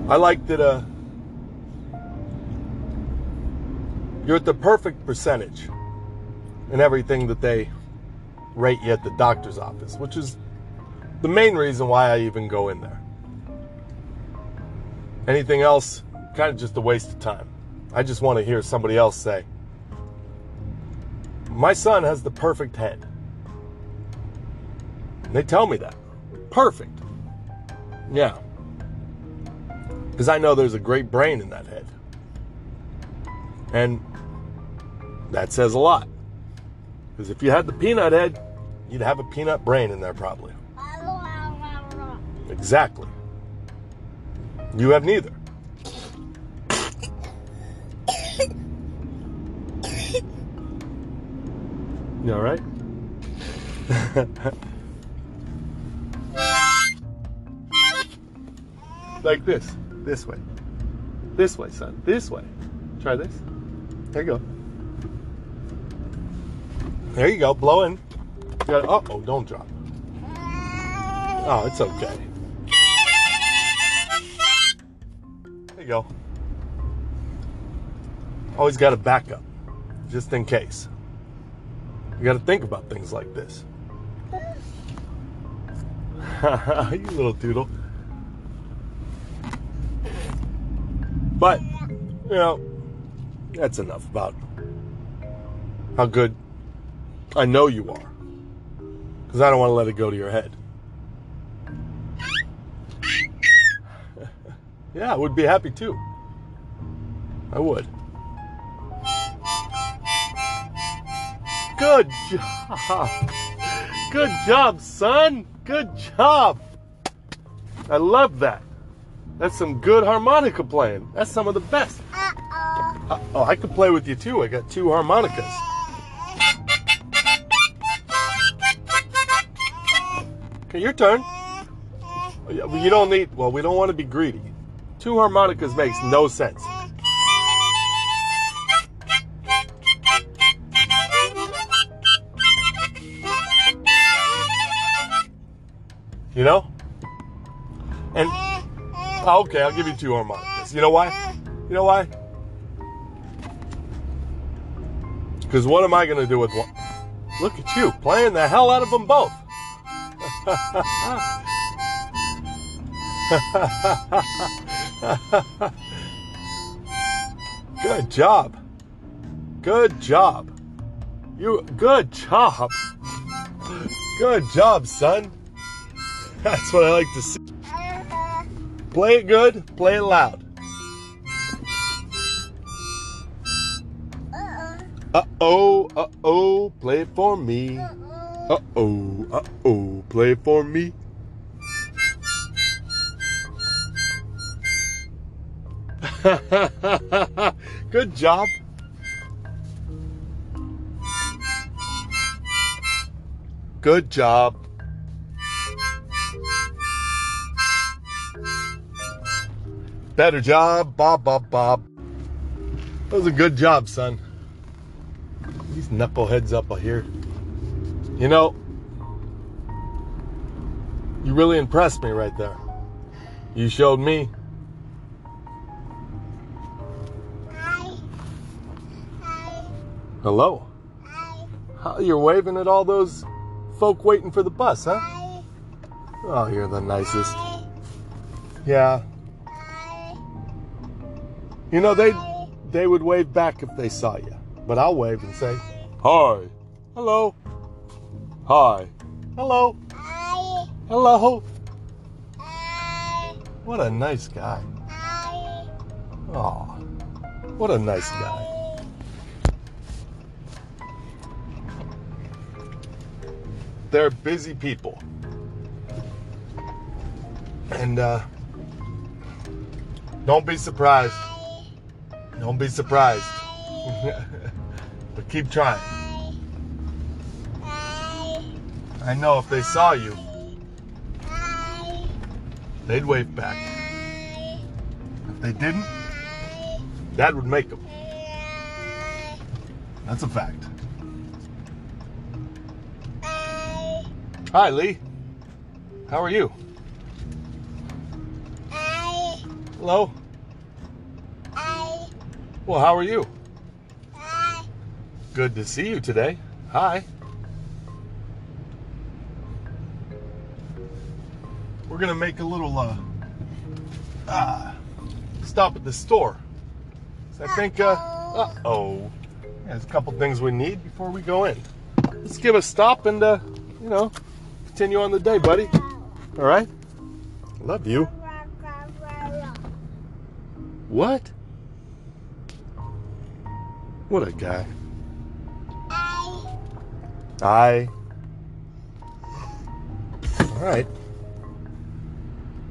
I like that. Uh, you're at the perfect percentage in everything that they rate you at the doctor's office, which is the main reason why I even go in there. Anything else, kind of just a waste of time. I just want to hear somebody else say, My son has the perfect head. And they tell me that. Perfect. Yeah. Because I know there's a great brain in that head. And that says a lot. Because if you had the peanut head, you'd have a peanut brain in there probably. Exactly. You have neither. You all right? like this. This way. This way, son. This way. Try this. There you go. There you go. Blowing. Got, uh oh, don't drop. Oh, it's okay. There you go. Always got a backup, just in case. You got to think about things like this. you little doodle. But, you know, that's enough about how good I know you are. Because I don't want to let it go to your head. yeah, I would be happy too. I would. Good job. Good job, son. Good job. I love that. That's some good harmonica playing. That's some of the best. Uh-oh. Uh, oh, I could play with you too. I got two harmonicas. Okay, your turn. You don't need, well, we don't want to be greedy. Two harmonicas makes no sense. You know? And, oh, Oh, okay, I'll give you two harmonicas. You know why? You know why? Because what am I going to do with one? Look at you, playing the hell out of them both. Good job. Good job. You good job. Good job, son. That's what I like to see. Play it good, play it loud. Uh-oh. Uh oh, uh oh, play it for me. Uh oh, uh oh, play it for me. Good job. Good job. Better job, Bob, Bob, Bob. That was a good job, son. These knuckleheads up here. You know, you really impressed me right there. You showed me. Hi. Hello. How you're waving at all those folk waiting for the bus, huh? Oh, you're the nicest. Yeah. You know they they would wave back if they saw you, but I'll wave and say, "Hi, hello, hi, hello, Hi. hello." Hi. What a nice guy. Hi. Oh, what a nice guy. They're busy people. And uh, don't be surprised. Don't be surprised. but keep trying. I know if they saw you, they'd wave back. If they didn't, that would make them. That's a fact. Hi. Lee. How are you? Hello. Well, how are you? Hi. Good to see you today. Hi. We're gonna make a little uh, uh stop at the store. So I think uh uh oh. Yeah, there's a couple things we need before we go in. Let's give a stop and uh you know continue on the day, buddy. All right. Love you. What? What a guy. Hi. I. All right.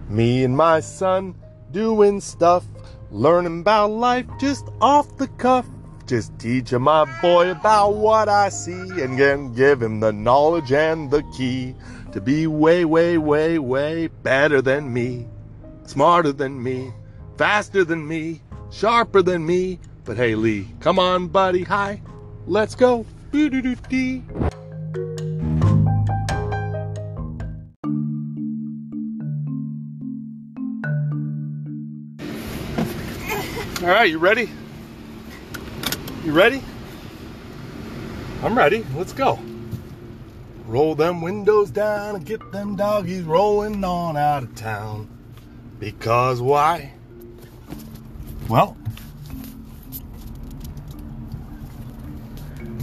Me and my son doing stuff, learning about life just off the cuff. Just teaching my boy about what I see and then give him the knowledge and the key to be way, way, way, way better than me, smarter than me, faster than me, sharper than me. But hey, Lee, come on, buddy. Hi. Let's go. Doo-doo-doo-dee. All right, you ready? You ready? I'm ready. Let's go. Roll them windows down and get them doggies rolling on out of town. Because why? Well,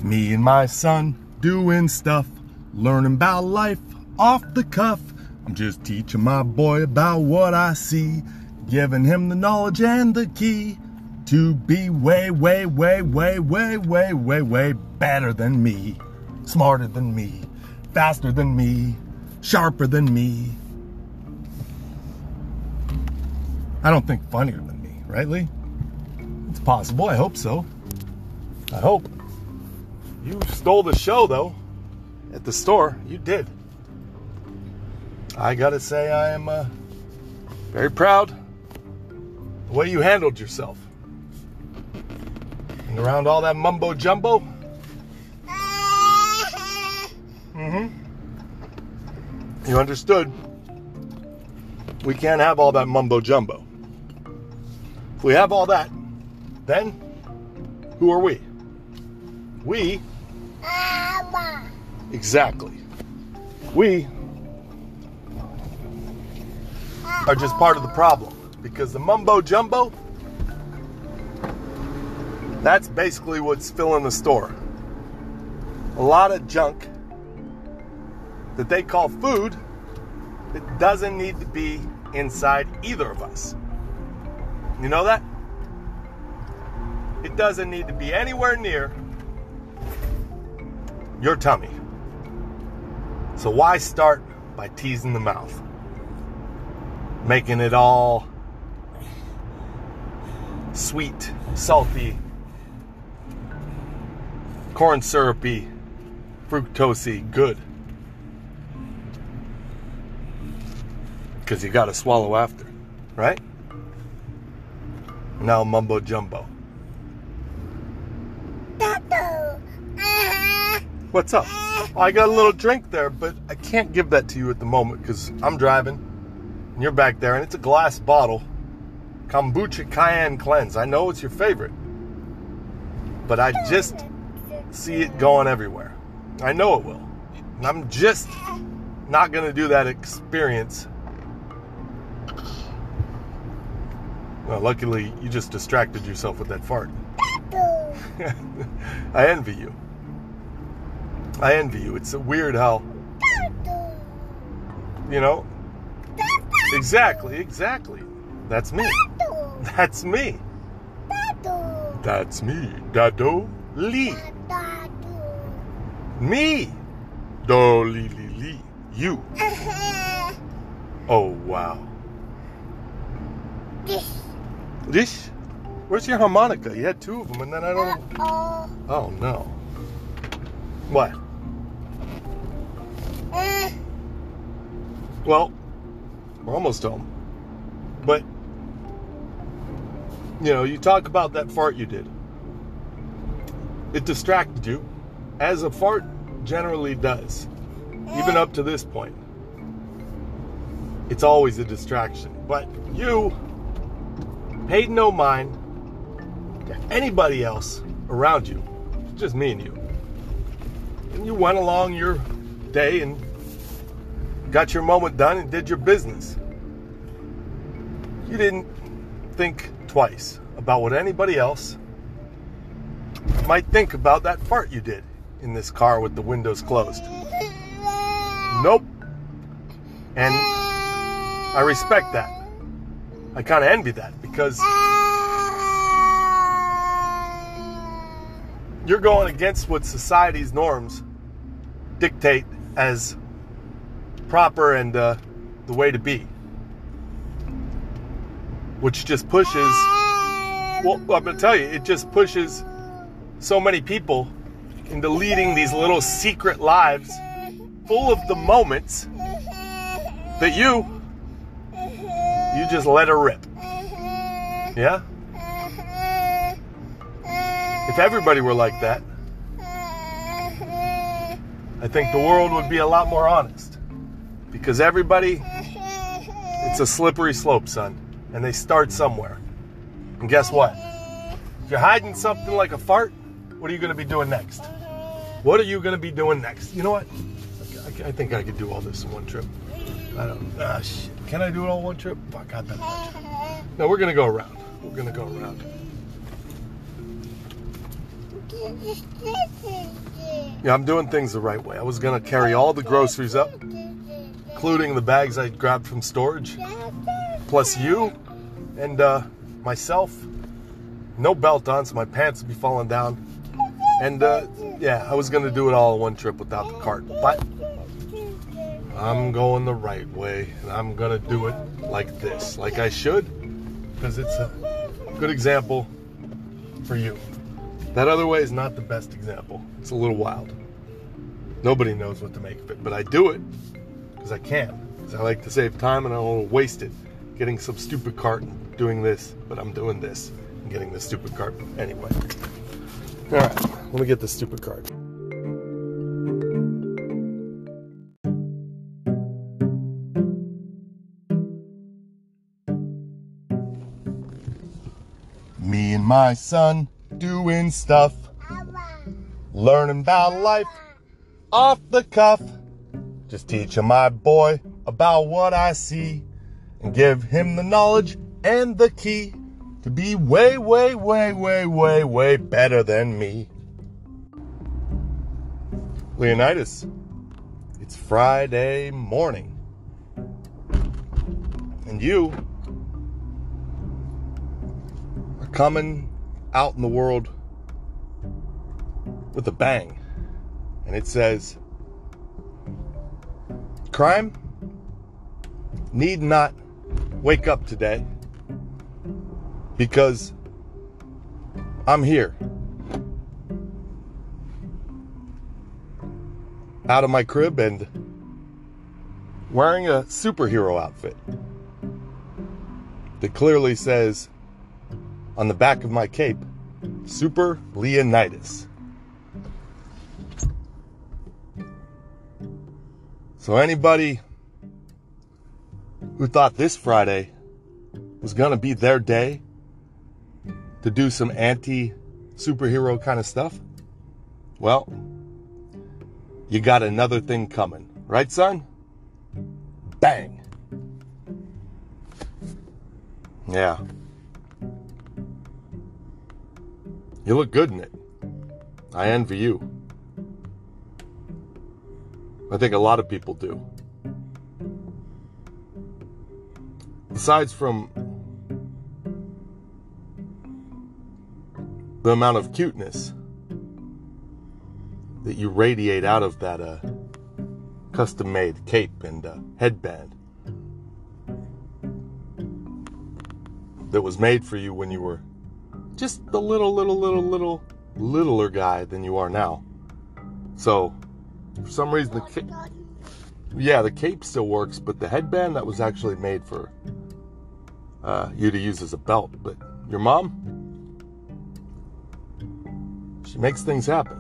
me and my son doing stuff, learning about life off the cuff. I'm just teaching my boy about what I see, giving him the knowledge and the key to be way, way, way, way, way, way, way, way better than me, smarter than me, faster than me, sharper than me. I don't think funnier than me, right, Lee? It's possible. I hope so. I hope. You stole the show, though, at the store. You did. I gotta say, I am uh, very proud the way you handled yourself. And around all that mumbo jumbo. Mm-hmm. You understood. We can't have all that mumbo jumbo. If we have all that, then who are we? We Exactly. We are just part of the problem because the mumbo jumbo that's basically what's filling the store. A lot of junk that they call food that doesn't need to be inside either of us. You know that? It doesn't need to be anywhere near your tummy. So why start by teasing the mouth? Making it all sweet, salty, corn syrupy, fructosey, good. Because you got to swallow after, right? Now mumbo jumbo. Tattoo. Ah. What's up? I got a little drink there, but I can't give that to you at the moment because I'm driving and you're back there, and it's a glass bottle. Kombucha Cayenne Cleanse. I know it's your favorite, but I just see it going everywhere. I know it will. And I'm just not going to do that experience. Well, luckily, you just distracted yourself with that fart. I envy you. I envy you. It's a weird how, you know, exactly, exactly. That's me. That's me. That's me. Dado Lee. Me. Do Lee Lee Lee. You. Oh, wow. This. This? Where's your harmonica? You had two of them, and then I don't. Oh. Oh, no. What? Ah. Well, we're almost home. But, you know, you talk about that fart you did. It distracted you, as a fart generally does, even up to this point. It's always a distraction. But you paid no mind to anybody else around you, just me and you. And you went along your day and got your moment done and did your business. You didn't think twice about what anybody else might think about that fart you did in this car with the windows closed. Nope. And I respect that. I kind of envy that because you're going against what society's norms dictate as proper and uh, the way to be, which just pushes. Well, I'm to tell you, it just pushes so many people into leading these little secret lives full of the moments that you you just let her rip. Yeah? If everybody were like that, I think the world would be a lot more honest. Because everybody, it's a slippery slope, son. And they start somewhere. And guess what? If you're hiding something like a fart, what are you going to be doing next? What are you going to be doing next? You know what? I, think I could do all this in one trip. I don't. Ah, shit. Can I do it all one trip? Fuck, I bet. No, we're going to go around. We're going to go around. Yeah, I'm doing things the right way. I was going to carry all the groceries up, including the bags I grabbed from storage, plus you and uh, myself. no belt on, so my pants would be falling down. And uh, yeah, I was gonna do it all in one trip without the cart, but I'm going the right way, and I'm gonna do it like this, like I should, because it's a good example for you. That other way is not the best example. It's a little wild. Nobody knows what to make of it, but I do it because I can. Because I like to save time and I don't want to waste it getting some stupid cart and doing this, but I'm doing this and getting the stupid cart anyway. All right, let me get the stupid cart. Me and my son doing stuff, learning about life off the cuff. Just teaching my boy about what I see and give him the knowledge and the key to be way, way, way, way, way, way better than me. Leonidas, it's Friday morning. And you are coming out in the world with a bang. And it says, Crime need not wake up today because I'm here. Out of my crib and wearing a superhero outfit that clearly says on the back of my cape, Super Leonidas. So, anybody who thought this Friday was going to be their day to do some anti superhero kind of stuff, well, you got another thing coming. Right, son? Bang. Yeah. You look good in it. I envy you. I think a lot of people do. Besides from the amount of cuteness that you radiate out of that uh, custom made cape and uh, headband that was made for you when you were just a little, little, little, little, littler guy than you are now. So, for some reason, the cape, yeah, the cape still works, but the headband that was actually made for uh, you to use as a belt. But your mom, she makes things happen.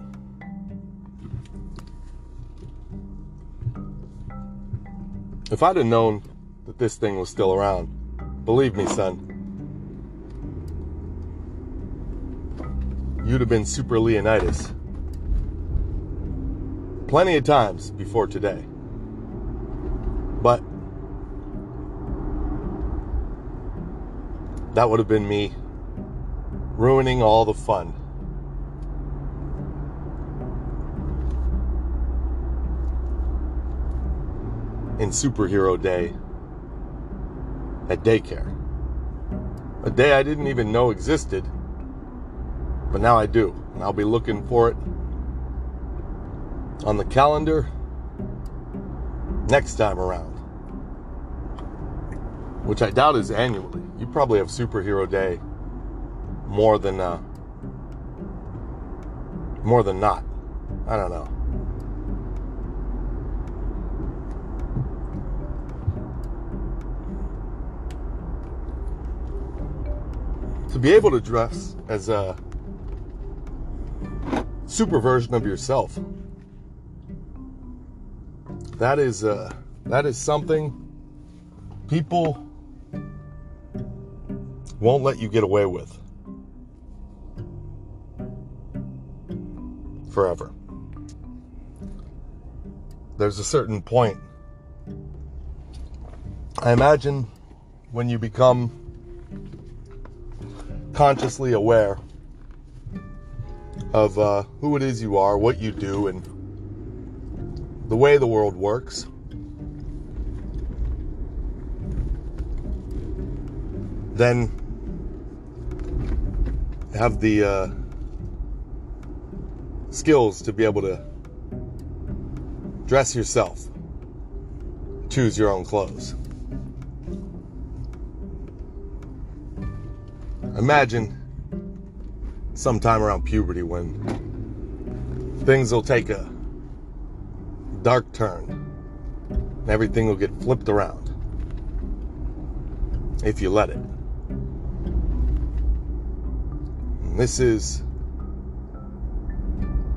If I'd have known that this thing was still around, believe me, son, you'd have been Super Leonidas plenty of times before today. But that would have been me ruining all the fun. In Superhero Day at daycare. A day I didn't even know existed, but now I do, and I'll be looking for it on the calendar next time around. Which I doubt is annually. You probably have Superhero Day more than uh, more than not. I don't know. To be able to dress as a super version of yourself that is uh, that is something people won't let you get away with forever. There's a certain point. I imagine when you become consciously aware of uh, who it is you are, what you do, and the way the world works. Then have the uh, skills to be able to dress yourself, choose your own clothes. Imagine sometime around puberty when things will take a dark turn and everything will get flipped around if you let it. And this is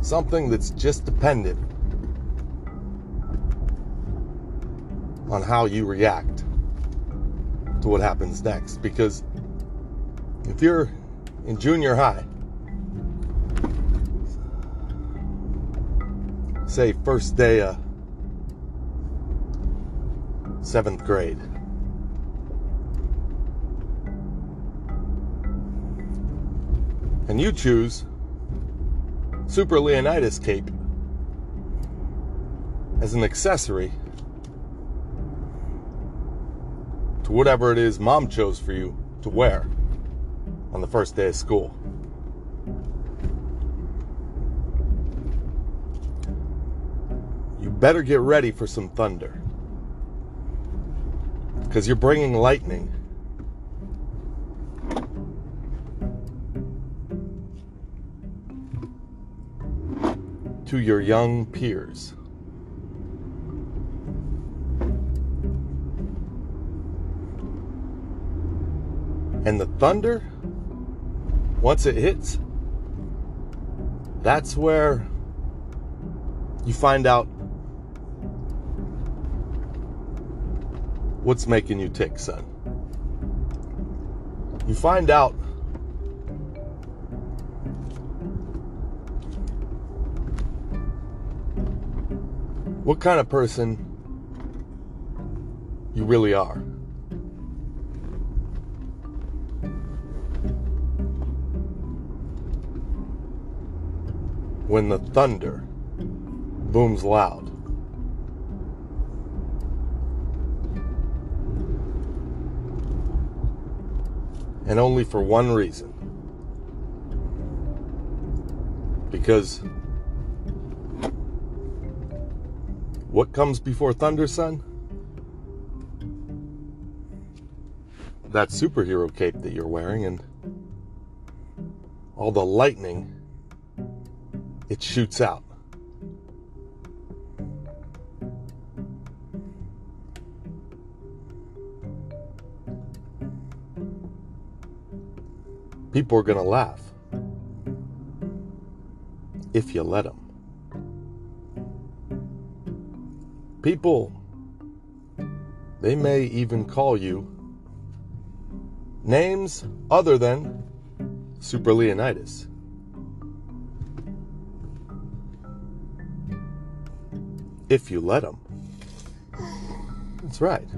something that's just dependent on how you react to what happens next. Because if you're in junior high, say first day of seventh grade, and you choose Super Leonidas cape as an accessory to whatever it is mom chose for you to wear on the first day of school. Better get ready for some thunder. Because you're bringing lightning. To your young peers. And the thunder, once it hits, that's where you find out what's making you tick, son. You find out what kind of person you really are. when the thunder booms loud. And only for one reason. Because what comes before thunder, son? That superhero cape that you're wearing and all the lightning it shoots out. People are going to laugh if you let them. People, they may even call you names other than Super Leonidas. if you let them. That's right.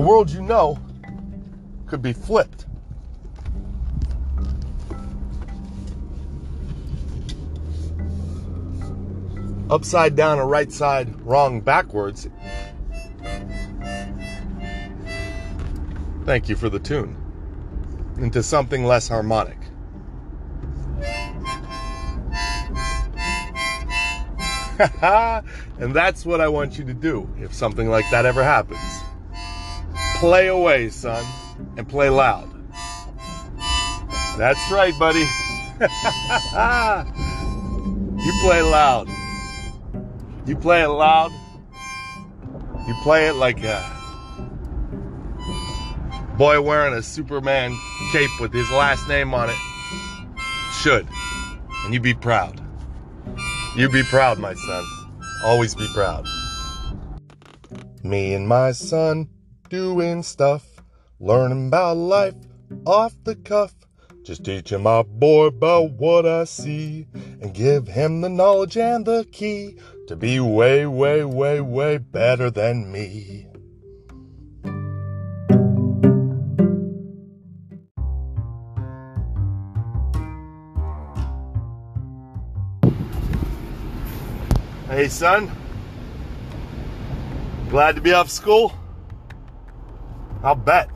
The world you know could be flipped. Upside down or right side, wrong backwards Thank you for the tune. Into something less harmonic. and that's what I want you to do if something like that ever happens. Play away, son, and play loud. That's right, buddy. you play loud. You play it loud. You play it like a boy wearing a Superman cape with his last name on it should. And you be proud. You be proud, my son. Always be proud. Me and my son doing stuff, learning about life off the cuff. Just teaching my boy about what I see and give him the knowledge and the key to be way, way, way, way better than me. Hey, son. Glad to be off school? I'll bet.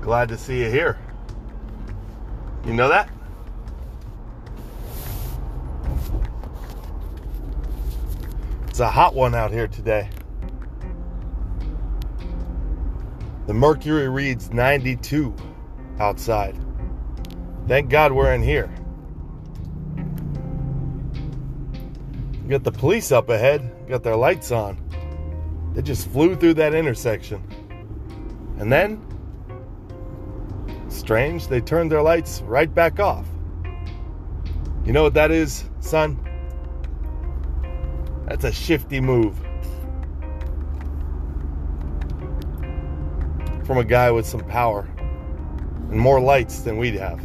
Glad to see you here. You know that? It's a hot one out here today. The mercury reads 92 outside. Thank God we're in here. got the police up ahead, got their lights on. They just flew through that intersection. And then, strange, they turned their lights right back off. You know what that is, son? That's a shifty move. From a guy with some power and more lights than we'd have.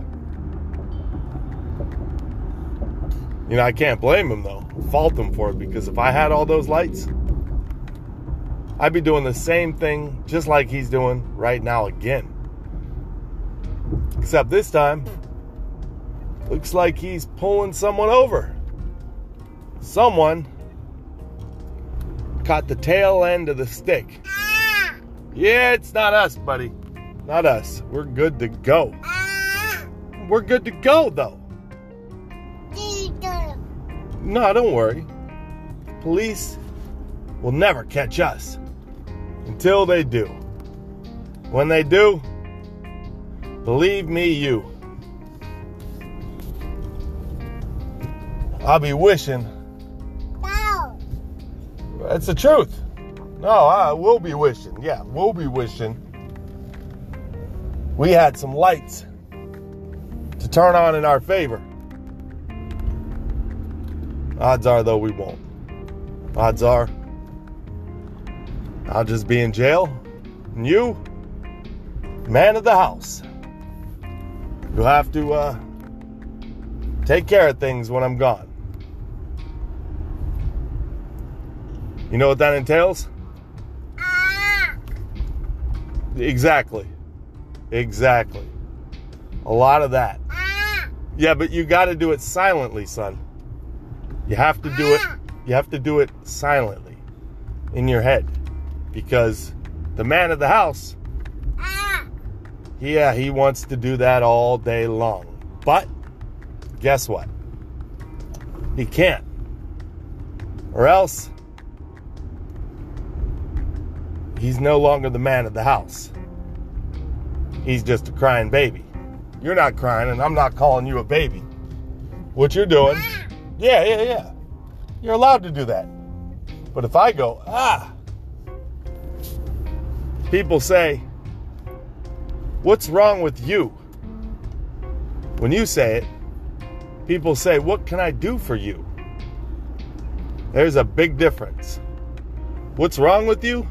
You know, I can't blame him though, fault him for it because if I had all those lights, I'd be doing the same thing just like he's doing right now again. Except this time, looks like he's pulling someone over. Someone caught the tail end of the stick. Yeah, it's not us, buddy. Not us. We're good to go. We're good to go, though. No, don't worry. Police will never catch us until they do. When they do, believe me, you, I'll be wishing. No. That's the truth. No, I will be wishing. Yeah, we'll be wishing. We had some lights to turn on in our favor. Odds are, though, we won't. Odds are, I'll just be in jail. And you, man of the house, you'll have to uh, take care of things when I'm gone. You know what that entails? Exactly. Exactly. A lot of that. Yeah, but you got to do it silently, son. You have to do it. You have to do it silently in your head because the man of the house, yeah, he wants to do that all day long. But guess what? He can't. Or else he's no longer the man of the house. He's just a crying baby. You're not crying, and I'm not calling you a baby. What you're doing, yeah, yeah, yeah. You're allowed to do that. But if I go, ah, people say, What's wrong with you? When you say it, people say, What can I do for you? There's a big difference. What's wrong with you?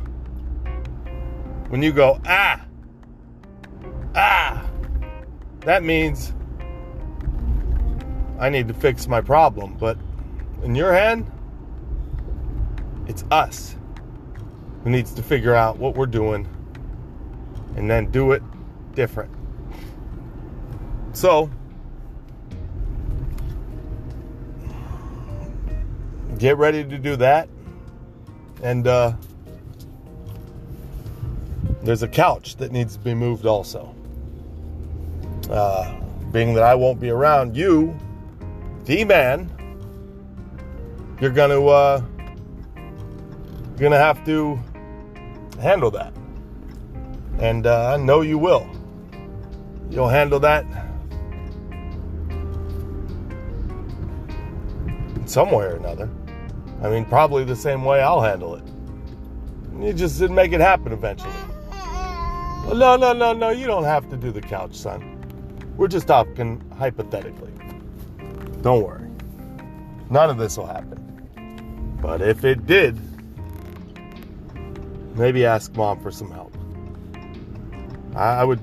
When you go, ah, ah, that means I need to fix my problem. But in your hand, it's us who needs to figure out what we're doing and then do it different. So, get ready to do that. And uh, there's a couch that needs to be moved also. Uh, being that I won't be around, you, the man, you're gonna uh, you're gonna have to handle that, and uh, I know you will. You'll handle that in some way or another. I mean, probably the same way I'll handle it. You just didn't make it happen eventually. Well, no, no, no, no. You don't have to do the couch, son. We're just talking hypothetically. Don't worry. None of this will happen. But if it did, maybe ask mom for some help. I, I would,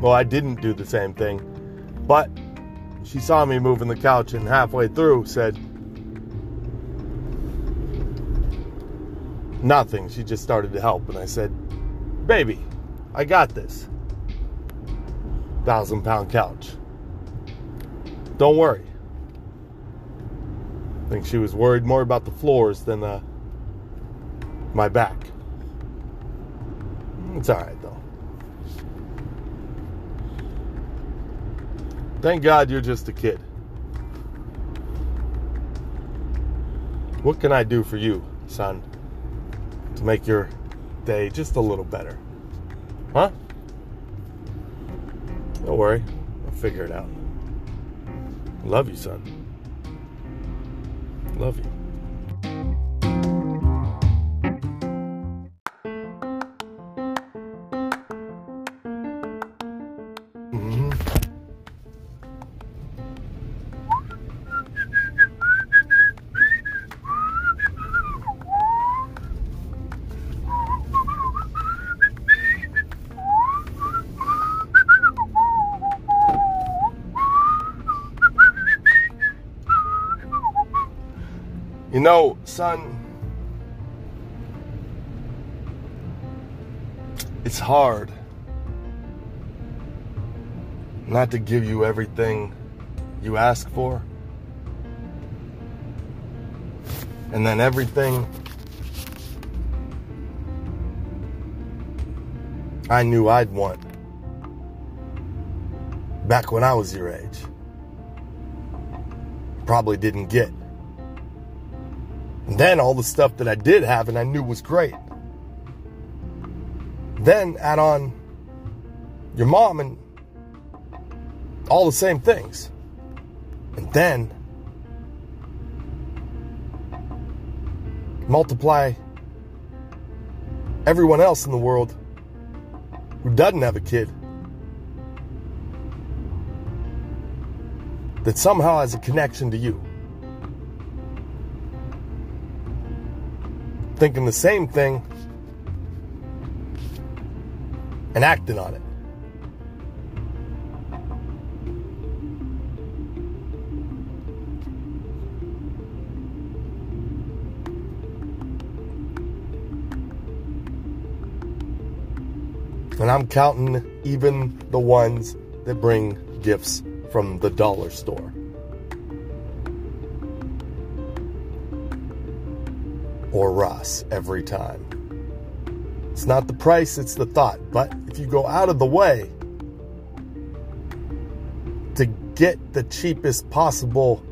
well, I didn't do the same thing, but she saw me moving the couch and halfway through said, nothing. She just started to help. And I said, baby, I got this. Thousand pound couch. Don't worry. I think she was worried more about the floors than uh, my back. It's all right though. Thank God you're just a kid. What can I do for you, son, to make your day just a little better? Huh? Don't worry, I'll figure it out. Love you, son. Love you. Know, son, it's hard not to give you everything you ask for. And then everything I knew I'd want back when I was your age. Probably didn't get. Then all the stuff that I did have and I knew was great. Then add on your mom and all the same things. And then multiply everyone else in the world who doesn't have a kid that somehow has a connection to you. Thinking the same thing and acting on it. And I'm counting even the ones that bring gifts from the dollar store. Or Ross every time. It's not the price, it's the thought. But if you go out of the way to get the cheapest possible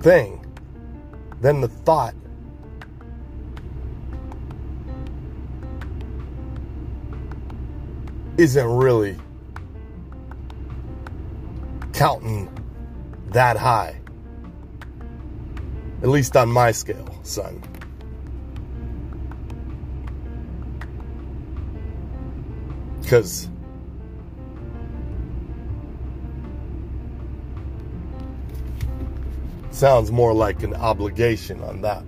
thing, then the thought isn't really counting that high. At least on my scale, son. Because sounds more like an obligation on that.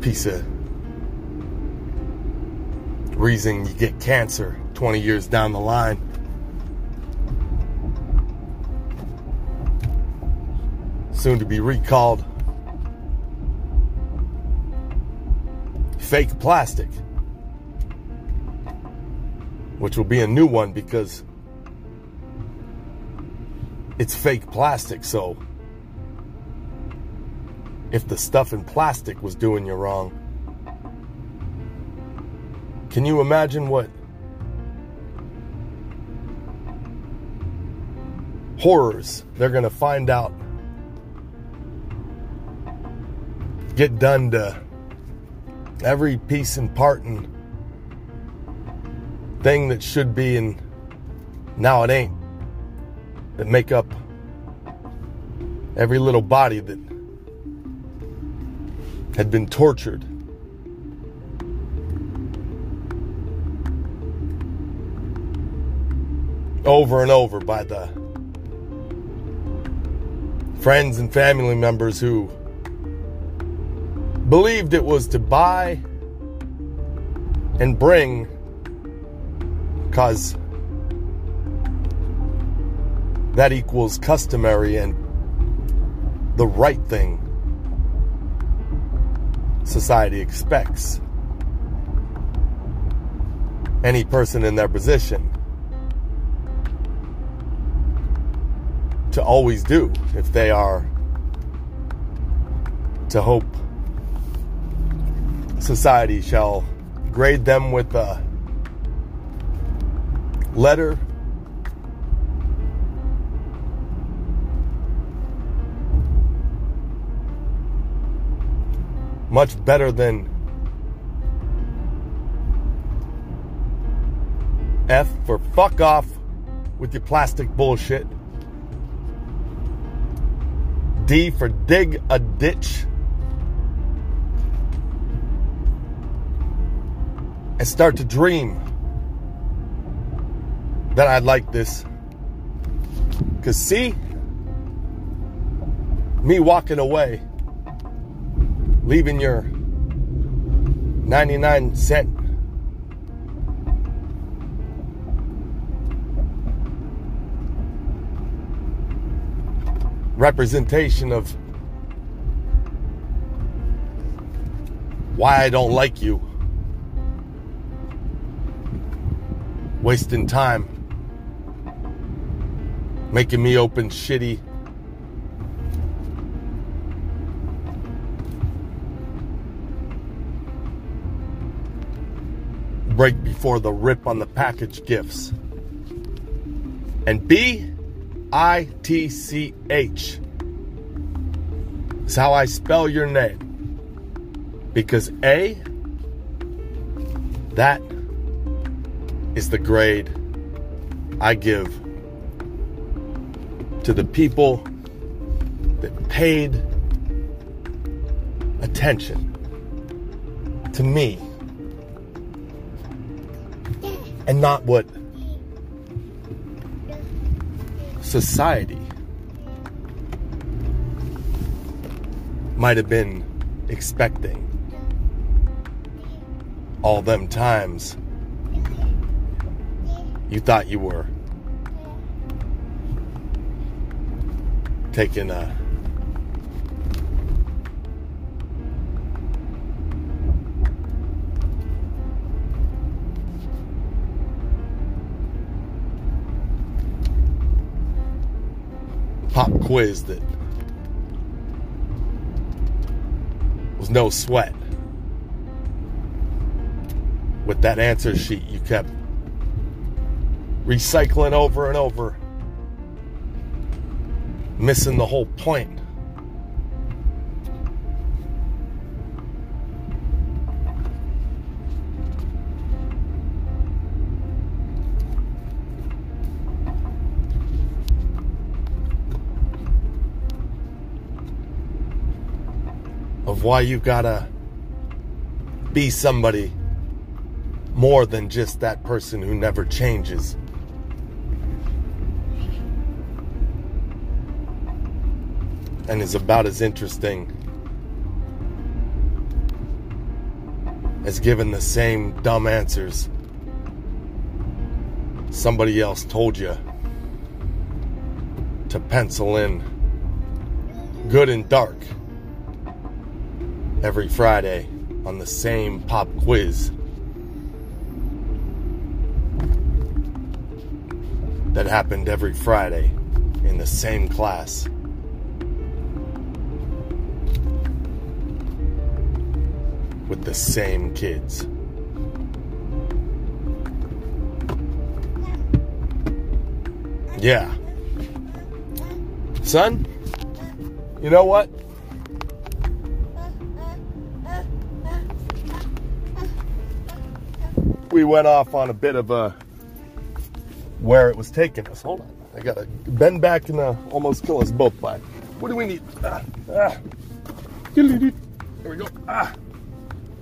Piece of reason you get cancer 20 years down the line. Soon to be recalled. Fake plastic. Which will be a new one because it's fake plastic, so if the stuff in plastic was doing you wrong, can you imagine what horrors they're going to find out get done to every piece and part and thing that should be and now it ain't that make up every little body that had been tortured. Over and over by the friends and family members who believed it was to buy and bring because that equals customary and the right thing society expects any person in their position to always do if they are to hope society shall grade them with a letter much better than F for fuck off with your plastic bullshit. D for dig a ditch. And start to dream that I like this. Because, see, me walking away, leaving your 99 cent representation of why I don't like you. Wasting time. Making me open shitty break before the rip on the package gifts. And B I T C H is how I spell your name. Because A, that is the grade I give to the people that paid attention to me and not what society might have been expecting. All them times you thought you were taking a pop quiz that was no sweat. With that answer sheet, you kept recycling over and over, missing the whole point. of why you gotta be somebody more than just that person who never changes. And is about as interesting as giving the same dumb answers somebody else told you to pencil in good and dark every Friday on the same pop quiz that happened every Friday in the same class. With the same kids. Yeah. Son, you know what? we went off on a bit of a where it was taking us. Hold on, I gotta bend back and uh, almost kill us both by. What do we need? Ah, ah. Here we go. Ah,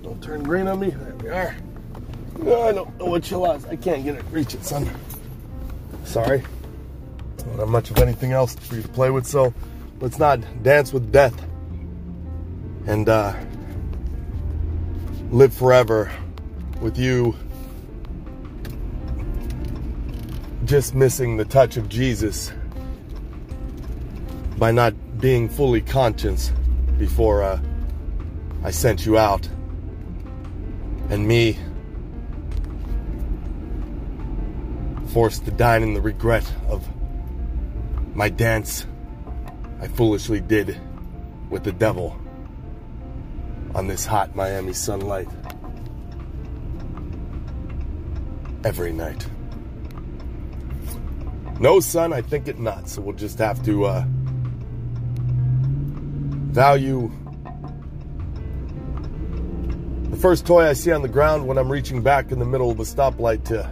don't turn green on me. There we are. No, I don't know what you lost. I can't get it. Reach it, son. Sorry. Don't have much of anything else for you to play with, so let's not dance with death and uh, live forever with you just missing the touch of Jesus by not being fully conscious before uh, I sent you out. And me forced to dine in the regret of my dance I foolishly did with the devil on this hot Miami sunlight every night. No, son, I think it not. So we'll just have to uh, value the first toy I see on the ground when I'm reaching back in the middle of a stoplight to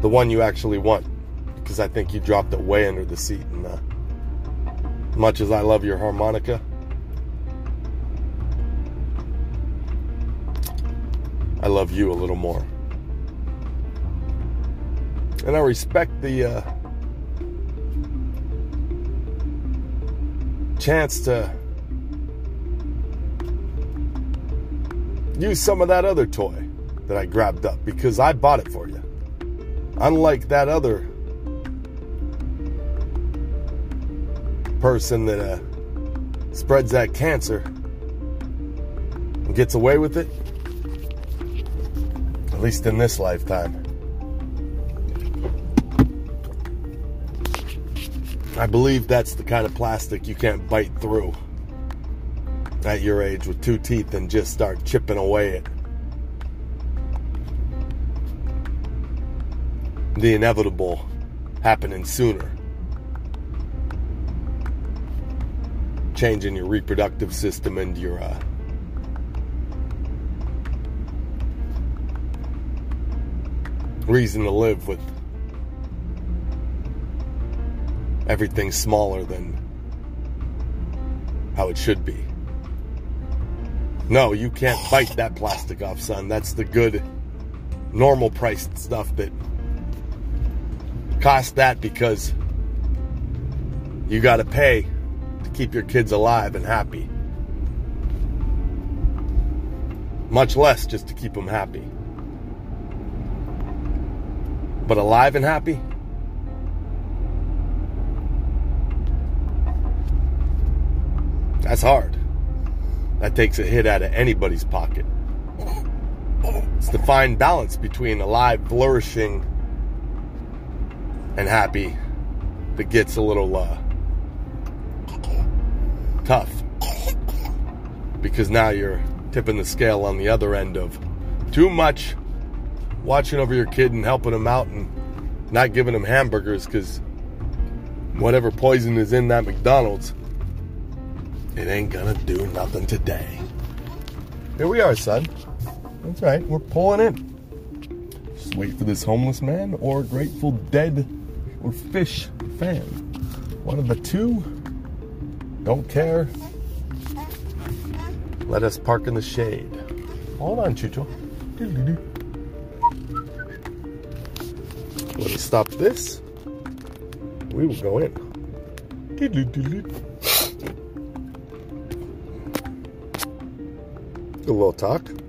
the one you actually want. Because I think you dropped it way under the seat. And uh, much as I love your harmonica, I love you a little more. And I respect the uh, chance to use some of that other toy that I grabbed up because I bought it for you. Unlike that other person that uh, spreads that cancer and gets away with it, at least in this lifetime. I believe that's the kind of plastic you can't bite through at your age with two teeth and just start chipping away at the inevitable happening sooner. Changing your reproductive system and your uh, reason to live with everything smaller than how it should be. No, you can't bite that plastic off, son. That's the good, normal priced stuff that costs that because you got to pay to keep your kids alive and happy. Much less just to keep them happy. But alive and happy? That's hard. That takes a hit out of anybody's pocket. It's the fine balance between alive, flourishing, and happy that gets a little uh, tough. Because now you're tipping the scale on the other end of too much watching over your kid and helping him out and not giving him hamburgers because whatever poison is in that McDonald's it ain't gonna do nothing today. Here we are, son. That's right, we're pulling in. Just wait for this homeless man or Grateful Dead or Phish fan. One of the two. Don't care. Let us park in the shade. Hold on, Chucho. Let us stop this. We will go in. Little talk.